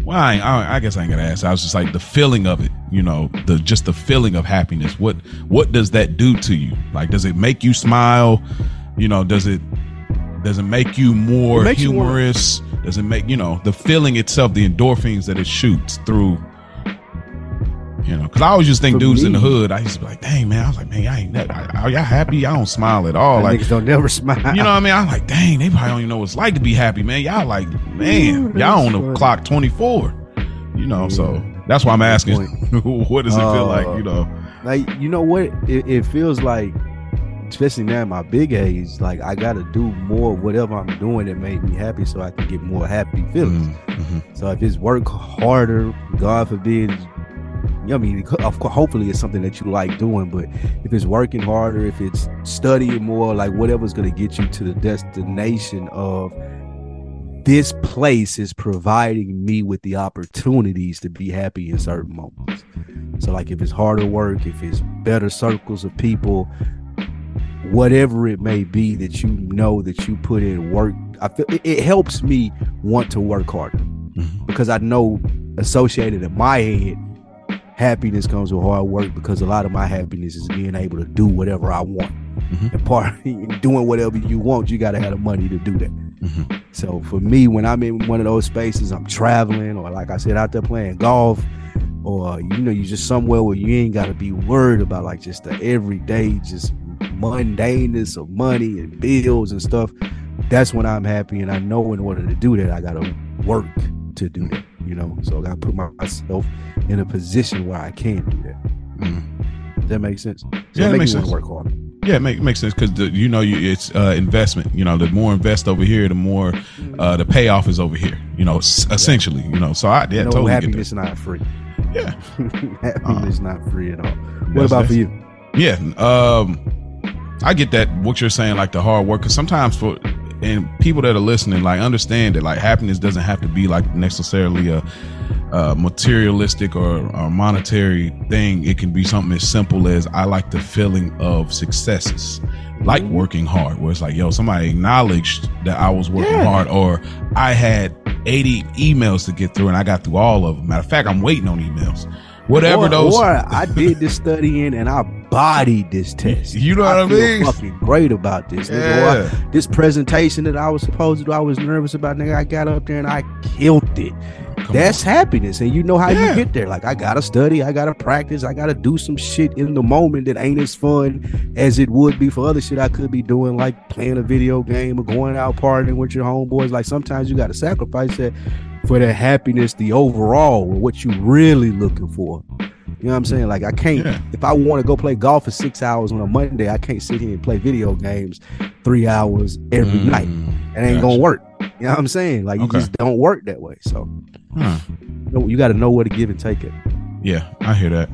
Speaker 1: Well, I, I, I guess I ain't gonna ask. I was just like the feeling of it, you know, the just the feeling of happiness. What what does that do to you? Like, does it make you smile? You know, does it does it make you more
Speaker 2: makes you
Speaker 1: humorous? Does it make you know the feeling itself, the endorphins that it shoots through? You know, because I always just think
Speaker 2: For
Speaker 1: dudes in the hood. I used to be like, "Dang man," I was like, "Man, y'all ain't that. Are y'all happy? I don't smile at all." Like,
Speaker 2: niggas don't never smile.
Speaker 1: you know what I mean? I'm like, dang, they probably don't even know what it's like to be happy, man. Y'all like, man,
Speaker 2: Ooh,
Speaker 1: y'all on the
Speaker 2: funny.
Speaker 1: clock 24. You know, so that's why I'm asking, [LAUGHS] what does it feel like?
Speaker 2: Uh,
Speaker 1: You know,
Speaker 2: like you know what it, it feels like especially now at my big age like i gotta do more whatever i'm doing that made me happy so i can get more happy feelings
Speaker 1: Mm, mhm.
Speaker 2: so if it's work harder god forbid you know, I mean, of course, hopefully it's something that you like doing, but if it's working harder, if it's studying more, like whatever's going to get you to the destination of this place is providing me with the opportunities to be happy in certain moments. So, like, if it's harder work, if it's better circles of people, whatever it may be that you know that you put in work, I feel it, it helps me want to work harder.
Speaker 1: Mhm.
Speaker 2: because I know associated in my head, happiness comes with hard work because a lot of my happiness is being able to do whatever I want.
Speaker 1: Mhm.
Speaker 2: And part of [LAUGHS] doing whatever you want, you got to have the money to do that.
Speaker 1: Mhm.
Speaker 2: So for me, when I'm in one of those spaces, I'm traveling, or like I said, out there playing golf, or you know, you just somewhere where you ain't got to be worried about like just the everyday, just mundaneness of money and bills and stuff. That's when I'm happy, and I know in order to do that, I got to work to do that. You know, so I got to put myself in a position where I can do that.
Speaker 1: Mhm.
Speaker 2: Does that make sense? So
Speaker 1: Yeah,
Speaker 2: make
Speaker 1: makes sense.
Speaker 2: Work hard.
Speaker 1: Yeah, it make, makes sense because you know you, it's uh, investment. You know, the more invest over here, the more uh, the payoff is over here. You know, s- essentially. You know, so I yeah
Speaker 2: no,
Speaker 1: totally get
Speaker 2: happiness is not free.
Speaker 1: Yeah, [LAUGHS]
Speaker 2: happiness is not free at all. What about for you?
Speaker 1: yeah. Um, I get that what you're saying, like the hard work. Because sometimes for and people that are listening, like understand that like happiness doesn't have to be like necessarily a, a materialistic or, or monetary thing. It can be something as simple as I like the feeling of successes, like mm-hmm. working hard. Where it's like, yo, somebody acknowledged that I was working
Speaker 2: Yeah.
Speaker 1: hard, or I had 80 emails to get through and I got through all of them. Matter of fact, I'm waiting on emails. Whatever
Speaker 2: or,
Speaker 1: those.
Speaker 2: Or I did this studying and I bodied this test.
Speaker 1: You know what I
Speaker 2: feel
Speaker 1: mean?
Speaker 2: Fucking great about this. Nigga.
Speaker 1: Yeah.
Speaker 2: I- this presentation that I was supposed to do, I was nervous about. Nigga, I got up there and I killed it.
Speaker 1: Come
Speaker 2: That's happiness, and you know how
Speaker 1: Yeah.
Speaker 2: you get there. Like I gotta study, I gotta practice, I gotta do some shit in the moment that ain't as fun as it would be for other shit I could be doing, like playing a video game or going out partying with your homeboys. Like sometimes you gotta sacrifice that for that happiness, the overall, what you really looking for. You know what I'm saying? Like I can't
Speaker 1: Yeah.
Speaker 2: if I want to go play golf for six hours on a Monday, I can't sit here and play video games three hours every
Speaker 1: Mm,
Speaker 2: night. It ain't
Speaker 1: gotcha.
Speaker 2: gonna work. You know what I'm saying? Like you
Speaker 1: Okay.
Speaker 2: just don't work that way. So
Speaker 1: Huh.
Speaker 2: you, know, you got to know where to give and take it.
Speaker 1: Yeah, I hear that.